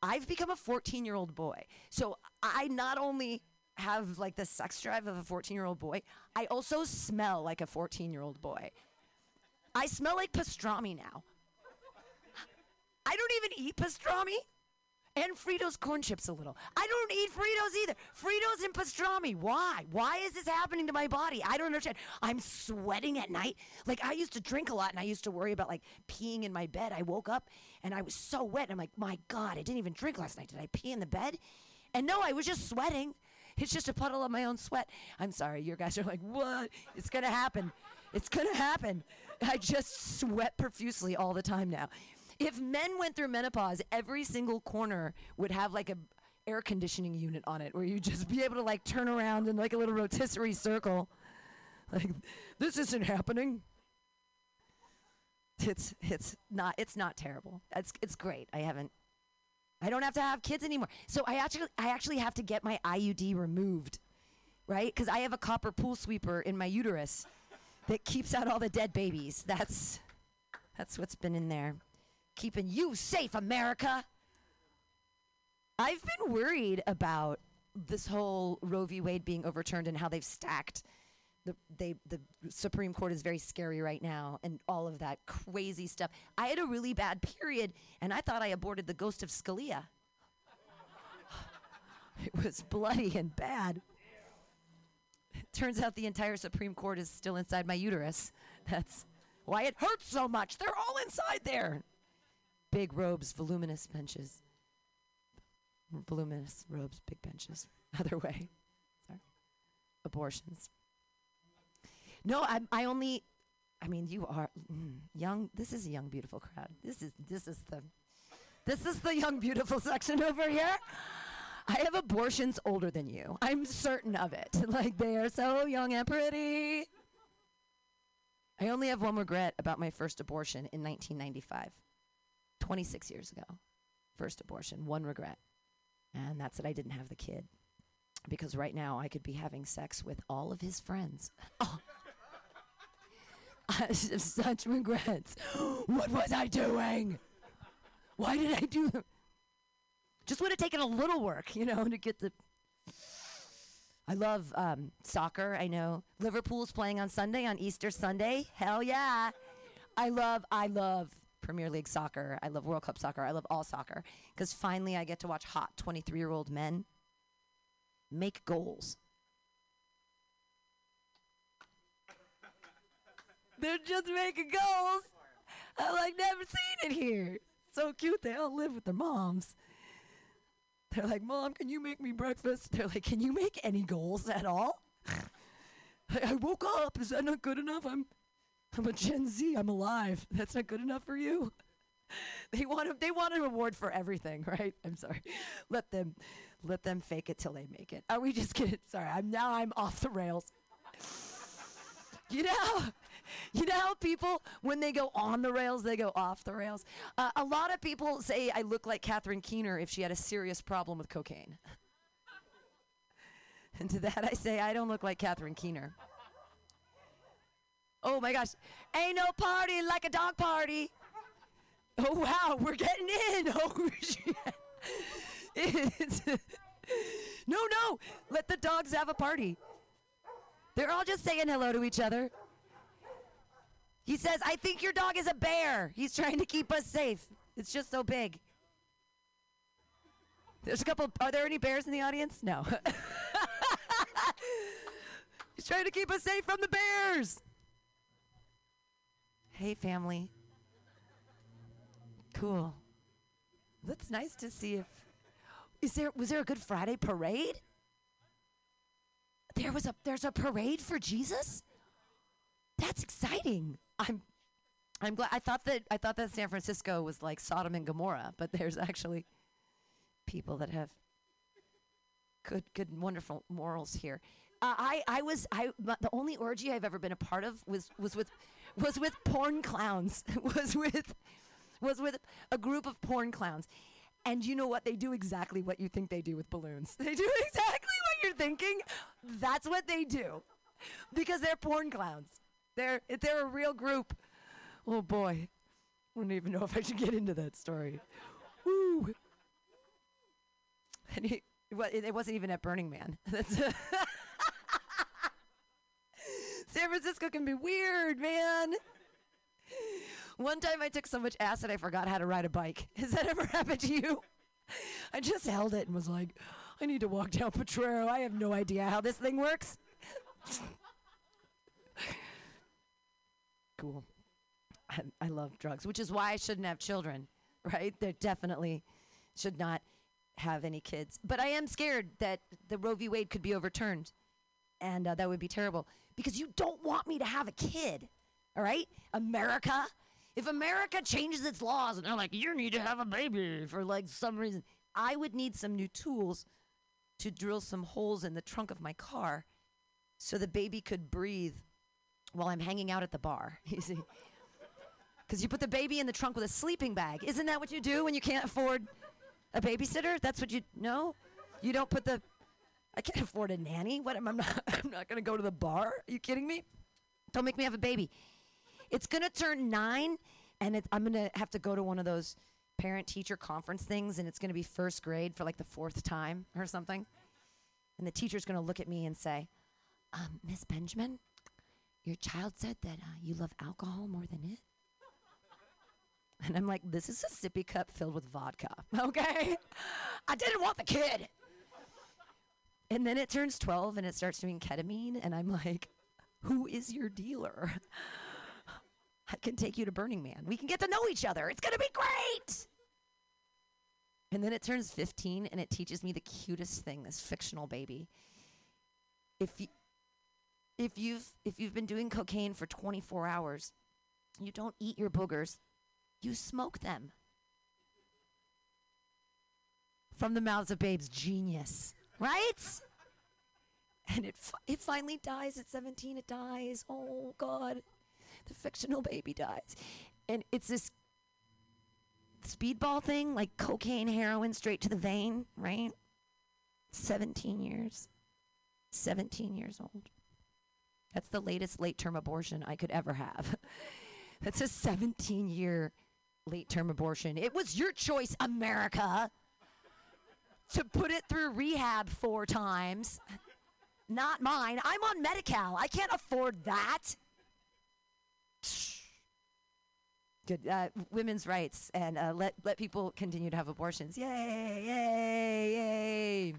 I've become a 14 year old boy. So I not only have like the sex drive of a 14 year old boy, I also smell like a 14 year old boy. I smell like pastrami now. I don't even eat pastrami and Fritos corn chips a little. I don't eat Fritos either. Fritos and pastrami. Why? Why is this happening to my body? I don't understand. I'm sweating at night. Like I used to drink a lot and I used to worry about like peeing in my bed. I woke up and I was so wet. I'm like, my God, I didn't even drink last night. Did I pee in the bed? And no, I was just sweating. It's just a puddle of my own sweat. I'm sorry. your guys are like, what? It's gonna happen. It's gonna happen. I just sweat profusely all the time now. If men went through menopause, every single corner would have like a air conditioning unit on it where you'd just be able to like turn around in like a little rotisserie circle. Like this isn't happening. It's it's not it's not terrible. It's it's great. I haven't I don't have to have kids anymore. So I actually I actually have to get my IUD removed. Right? Cuz I have a copper pool sweeper in my uterus that keeps out all the dead babies. That's that's what's been in there keeping you safe, America. I've been worried about this whole Roe v. Wade being overturned and how they've stacked. The, they, the Supreme Court is very scary right now, and all of that crazy stuff. I had a really bad period, and I thought I aborted the ghost of Scalia. it was bloody and bad. Turns out the entire Supreme Court is still inside my uterus. That's why it hurts so much. They're all inside there big robes, voluminous benches. Voluminous robes, big benches. Other way. Sorry. Abortions. No, I, I only, I mean, you are mm, young. This is a young, beautiful crowd. This is, this is the, this is the young, beautiful section over here. I have abortions older than you. I'm certain of it. like, they are so young and pretty. I only have one regret about my first abortion in 1995. 26 years ago. First abortion, one regret. And that's that I didn't have the kid. Because right now I could be having sex with all of his friends. Oh. I have such regrets. what was I doing? Why did I do Just would have taken a little work, you know, to get the. I love um, soccer. I know Liverpool's playing on Sunday, on Easter Sunday. Hell yeah. I love, I love Premier League soccer. I love World Cup soccer. I love all soccer because finally I get to watch hot 23 year old men make goals. They're just making goals. I like never seen it here. So cute. They all live with their moms. They're like, Mom, can you make me breakfast? They're like, Can you make any goals at all? I woke up. Is that not good enough? I'm I'm a Gen Z. I'm alive. That's not good enough for you. they want a, they want an award for everything, right? I'm sorry. Let them let them fake it till they make it. Are we just kidding? Sorry, I'm now I'm off the rails. you know, you know how people when they go on the rails, they go off the rails. Uh, a lot of people say I look like Catherine Keener if she had a serious problem with cocaine. and to that I say I don't look like Catherine Keener. Oh my gosh. Ain't no party like a dog party. Oh wow, we're getting in. Oh. No, no. Let the dogs have a party. They're all just saying hello to each other. He says, I think your dog is a bear. He's trying to keep us safe. It's just so big. There's a couple. Are there any bears in the audience? No. He's trying to keep us safe from the bears. Hey, family. Cool. That's nice to see if. Is there was there a Good Friday parade? There was a there's a parade for Jesus. That's exciting. I'm I'm glad. I thought that I thought that San Francisco was like Sodom and Gomorrah, but there's actually people that have good, good, wonderful morals here. Uh, I, I was, I, the only orgy I've ever been a part of was, was with, was with porn clowns. was with, was with a group of porn clowns. And you know what? They do exactly what you think they do with balloons. They do exactly what you're thinking. That's what they do, because they're porn clowns. They're, they're a real group. Oh boy, I don't even know if I should get into that story. Woo. And he, it, it wasn't even at Burning Man. That's San Francisco can be weird, man. One time I took so much acid I forgot how to ride a bike. Has that ever happened to you? I just held it and was like, I need to walk down Potrero. I have no idea how this thing works. cool. I, I love drugs, which is why I shouldn't have children, right? They definitely should not have any kids. But I am scared that the Roe v. Wade could be overturned, and uh, that would be terrible because you don't want me to have a kid, all right? America. If America changes its laws and they're like, you need to have a baby for like some reason, I would need some new tools to drill some holes in the trunk of my car so the baby could breathe while I'm hanging out at the bar. You see? Because you put the baby in the trunk with a sleeping bag. Isn't that what you do when you can't afford a babysitter? That's what you no. You don't put the. I can't afford a nanny. What am I not? I'm not gonna go to the bar. Are you kidding me? Don't make me have a baby. It's gonna turn nine, and it, I'm gonna have to go to one of those parent-teacher conference things, and it's gonna be first grade for like the fourth time or something. And the teacher's gonna look at me and say, um, "Miss Benjamin, your child said that uh, you love alcohol more than it." And I'm like, this is a sippy cup filled with vodka, okay? I didn't want the kid. And then it turns 12 and it starts doing ketamine, and I'm like, who is your dealer? I can take you to Burning Man. We can get to know each other. It's gonna be great. And then it turns 15 and it teaches me the cutest thing, this fictional baby. If you if you've if you've been doing cocaine for 24 hours, you don't eat your boogers, you smoke them. From the mouths of babes, genius, right? And it fi- it finally dies at 17. It dies. Oh God, the fictional baby dies, and it's this speedball thing, like cocaine, heroin, straight to the vein, right? 17 years. 17 years old. That's the latest late term abortion I could ever have. That's a 17 year late term abortion. It was your choice, America, to put it through rehab four times. Not mine. I'm on Medi Cal. I can't afford that. Good. Uh, women's rights and uh, let, let people continue to have abortions. Yay, yay, yay.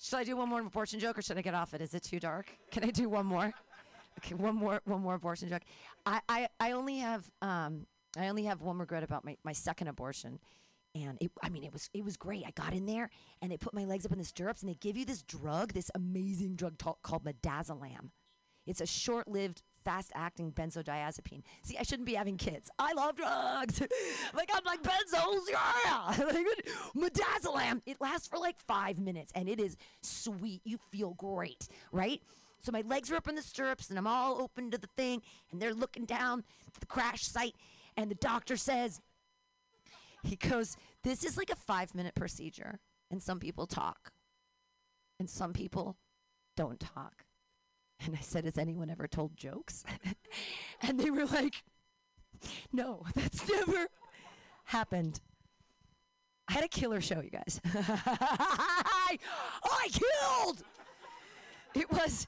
Should I do one more abortion joke or should I get off it? Is it too dark? Can I do one more? Okay, one more one more abortion joke. I, I, I only have um I only have one regret about my, my second abortion. And it, I mean, it was it was great. I got in there, and they put my legs up in the stirrups, and they give you this drug, this amazing drug ta- called midazolam. It's a short-lived, fast-acting benzodiazepine. See, I shouldn't be having kids. I love drugs. like I'm like benzos, yeah. midazolam. It lasts for like five minutes, and it is sweet. You feel great, right? So my legs are up in the stirrups, and I'm all open to the thing, and they're looking down the crash site, and the doctor says, he goes, This is like a five minute procedure. And some people talk, and some people don't talk. And I said, Has anyone ever told jokes? and they were like, No, that's never happened. I had a killer show, you guys. I, I killed! It was.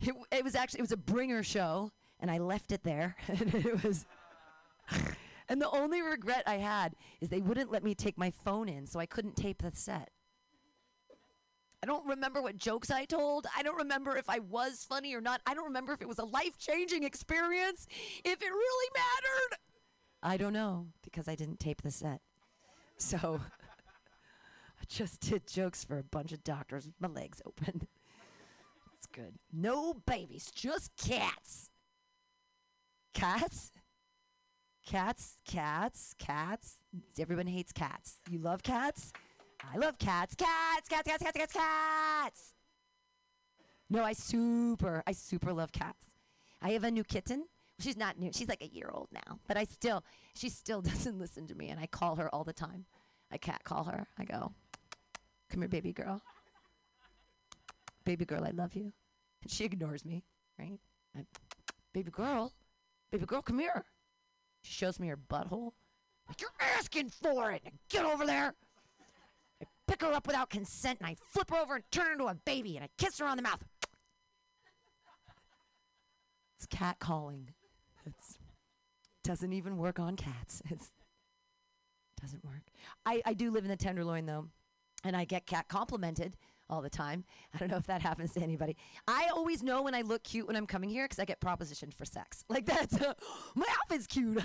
It, it was actually it was a bringer show and I left it there and it was and the only regret I had is they wouldn't let me take my phone in, so I couldn't tape the set. I don't remember what jokes I told. I don't remember if I was funny or not. I don't remember if it was a life changing experience, if it really mattered. I don't know because I didn't tape the set. So I just did jokes for a bunch of doctors with my legs open. It's good. No babies, just cats. Cats? Cats, cats, cats. Everyone hates cats. You love cats? I love cats. Cats, cats, cats, cats, cats, cats. No, I super, I super love cats. I have a new kitten. She's not new. She's like a year old now, but I still, she still doesn't listen to me, and I call her all the time. I cat call her. I go, "Come here, baby girl. Baby girl, I love you." And she ignores me, right? I, baby girl, baby girl, come here. She shows me her butthole. Like, you're asking for it. Now Get over there. I pick her up without consent and I flip her over and turn her into a baby and I kiss her on the mouth. It's cat calling. It doesn't even work on cats. It doesn't work. I, I do live in the Tenderloin though, and I get cat complimented all the time. I don't know if that happens to anybody. I always know when I look cute when I'm coming here because I get propositioned for sex. Like that's uh, my outfit's cute.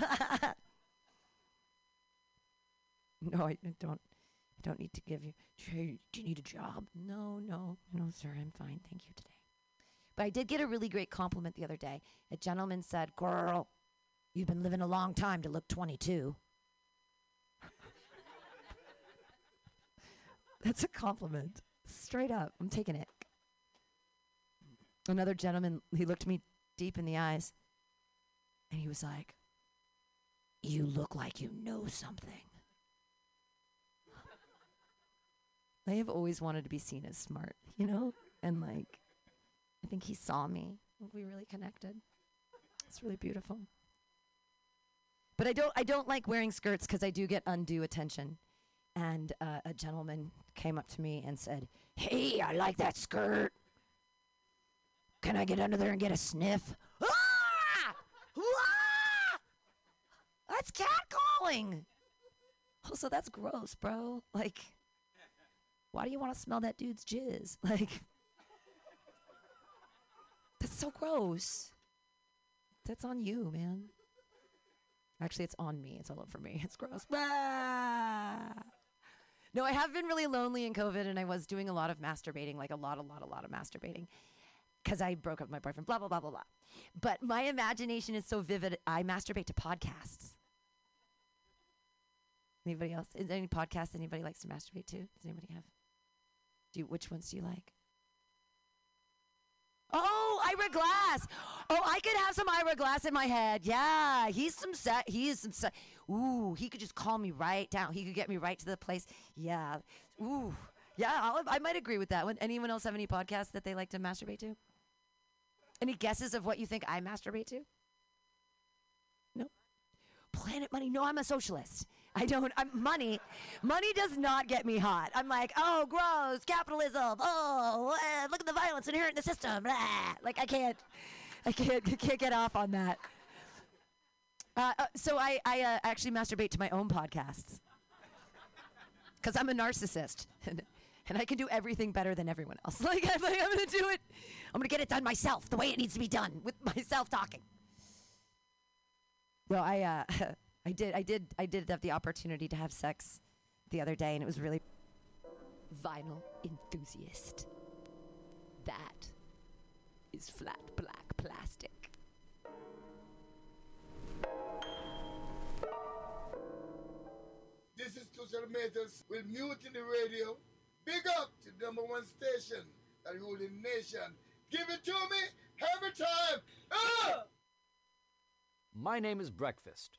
no, I don't. I don't need to give you. Do you need a job? No, no, no, sir. I'm fine. Thank you today. But I did get a really great compliment the other day. A gentleman said, "Girl, you've been living a long time to look 22." That's a compliment. Straight up. I'm taking it. Another gentleman, he looked me deep in the eyes and he was like, You look like you know something. I have always wanted to be seen as smart, you know? And like, I think he saw me. We really connected. It's really beautiful. But I don't I don't like wearing skirts because I do get undue attention. And uh, a gentleman came up to me and said, "Hey, I like that skirt. Can I get under there and get a sniff?" Ah! Ah! That's cat calling. Also, that's gross, bro. Like, why do you want to smell that dude's jizz? Like, that's so gross. That's on you, man. Actually, it's on me. It's all over me. It's gross. Ah! No, I have been really lonely in COVID, and I was doing a lot of masturbating, like a lot, a lot, a lot of masturbating, because I broke up with my boyfriend. Blah blah blah blah blah. But my imagination is so vivid. I masturbate to podcasts. Anybody else? Is there any podcast anybody likes to masturbate to? Does anybody have? Do you, which ones do you like? Oh, Ira Glass. Oh, I could have some Ira Glass in my head. Yeah, he's some set. He is some set. Ooh, he could just call me right down. He could get me right to the place. Yeah. Ooh. Yeah, I'll, I might agree with that one. Anyone else have any podcasts that they like to masturbate to? Any guesses of what you think I masturbate to? No. Planet Money. No, I'm a socialist. I don't. I'm money. Money does not get me hot. I'm like, oh, gross, capitalism. Oh, eh, look at the violence inherent in the system. Blah. Like I can't, I can't, can't get off on that. Uh, uh, so I, I uh, actually masturbate to my own podcasts because I'm a narcissist and, and I can do everything better than everyone else. Like I'm, like, I'm gonna do it. I'm gonna get it done myself, the way it needs to be done, with myself talking. No, I, uh, I did, I did, I did have the opportunity to have sex the other day, and it was really vinyl enthusiast. That is flat black plastic. This is Tushar Matters with Mutiny Radio. Big up to the number one station that rule the nation. Give it to me every time. Ah! My name is Breakfast,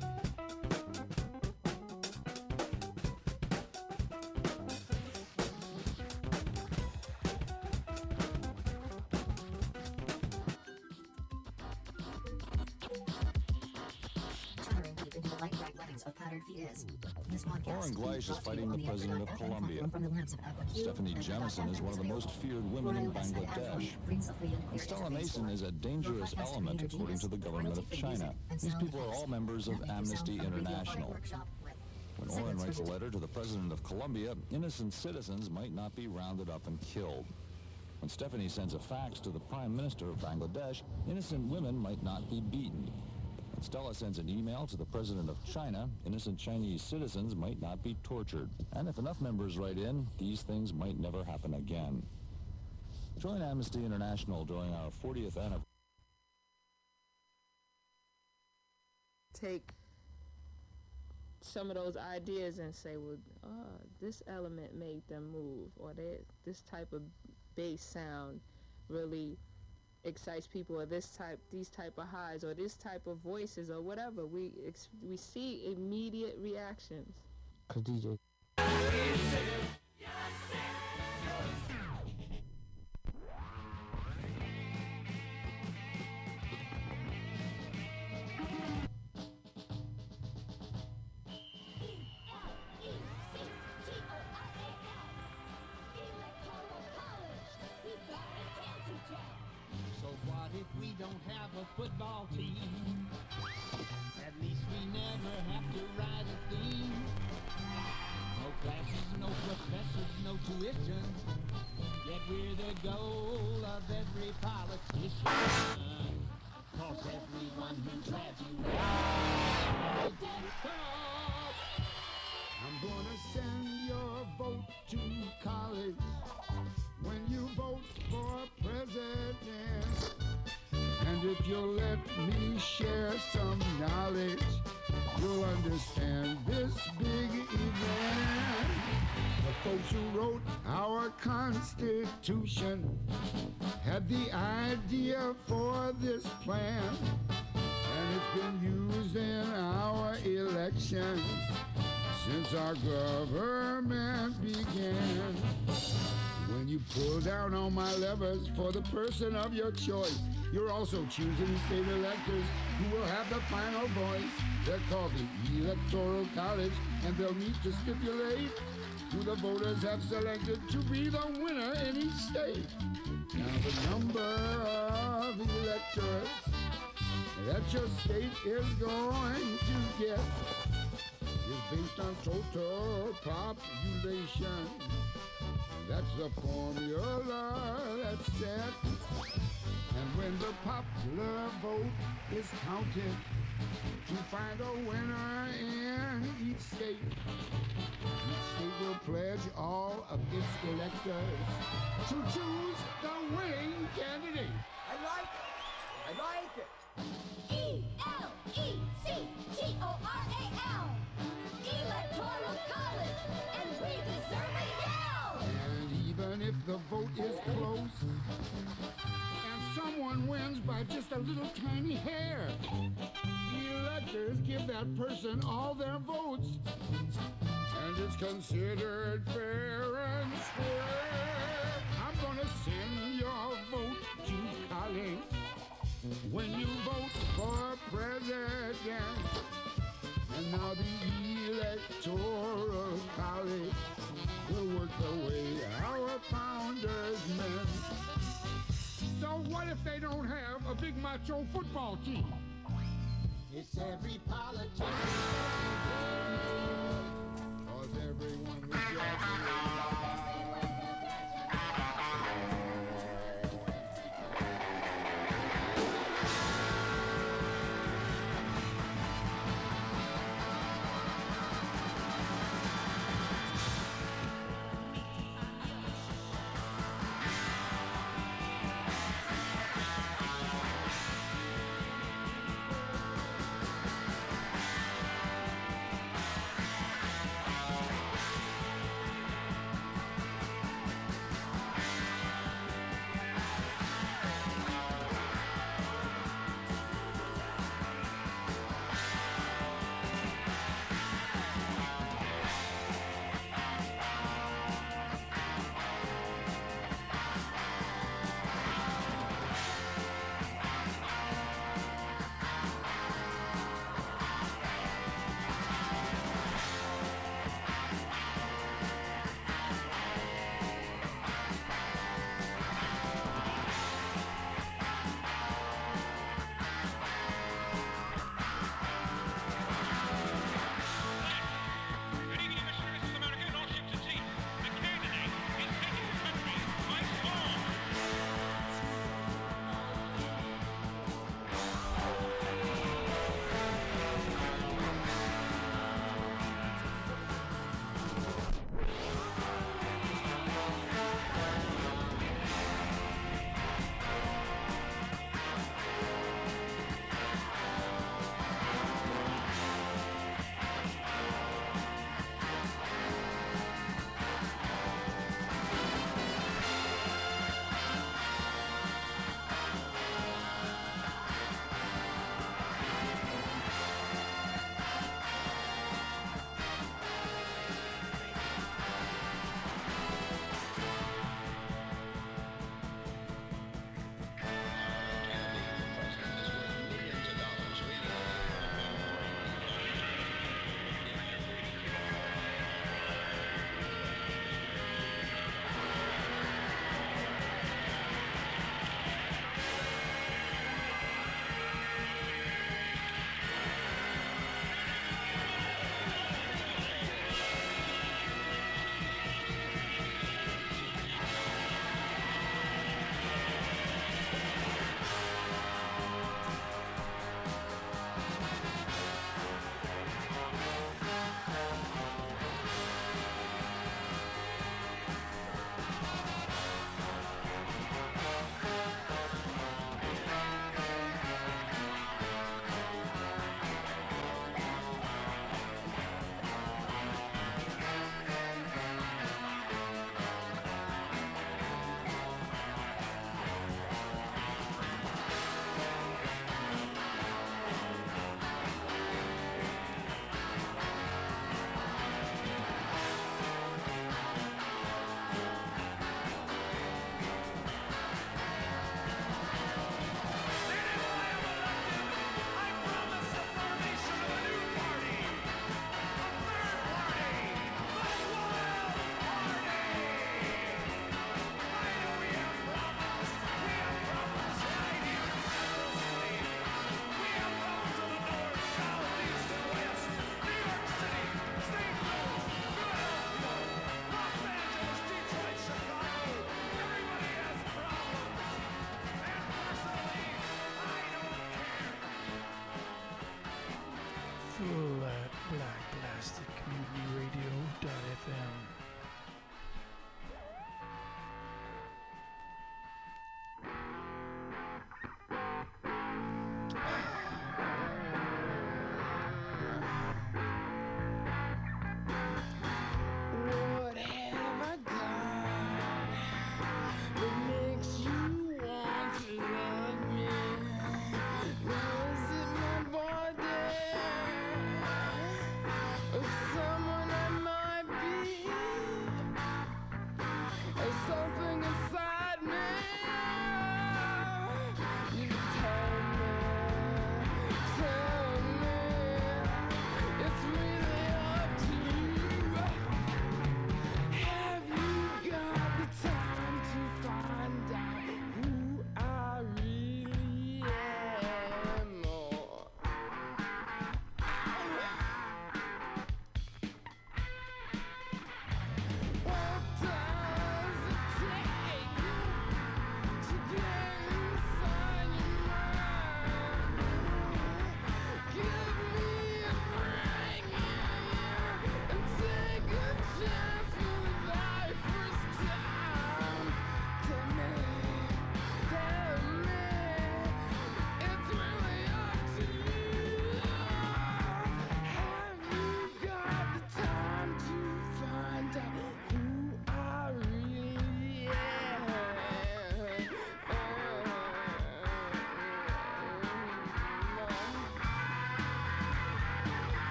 Lauren Gleish is fighting the president of Colombia. from the labs of Abba Q Stephanie and Jemison is one of the most feared women in Bangladesh. And Stella Mason is a dangerous element according to the government of China. These people are all members of Amnesty International. When Oren writes a letter to the president of Colombia, innocent citizens might not be rounded up and killed. When Stephanie sends a fax to the prime minister of Bangladesh, innocent women might not be beaten. Stella sends an email to the president of China, innocent Chinese citizens might not be tortured. And if enough members write in, these things might never happen again. Join Amnesty International during our 40th anniversary. take some of those ideas and say, well, uh, this element made them move, or that this type of bass sound really excites people, or this type, these type of highs, or this type of voices, or whatever. We ex- we see immediate reactions. Cause DJ. Constitution had the idea for this plan, and it's been used in our elections since our government began. When you pull down on my levers for the person of your choice, you're also choosing state electors who will have the final voice. They're called the Electoral College, and they'll need to stipulate who the voters have selected to be the winner in each state. Now the number of electors that your state is going to get is based on total population. That's the formula that's set. And when the popular vote is counted to find a winner in each state, each state will pledge all of its electors to choose the winning candidate. I like it. I like it. E-L-E-C-T-O-R-A-L. Electoral College, and we deserve it now. And even if the vote is close, and someone wins by just a little tiny hair, electors give that person all their votes, and it's considered fair and square. I'm gonna send your vote to college when you vote for president. And now the electoral if they don't have a big macho football team? It's every politician.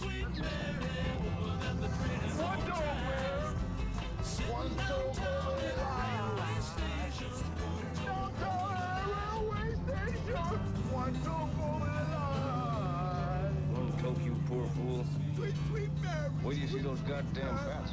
One nowhere, one so very Downtown railway station, one so very One coke, you poor fool. Sweet, sweet Mary. Wait till you see those goddamn bats.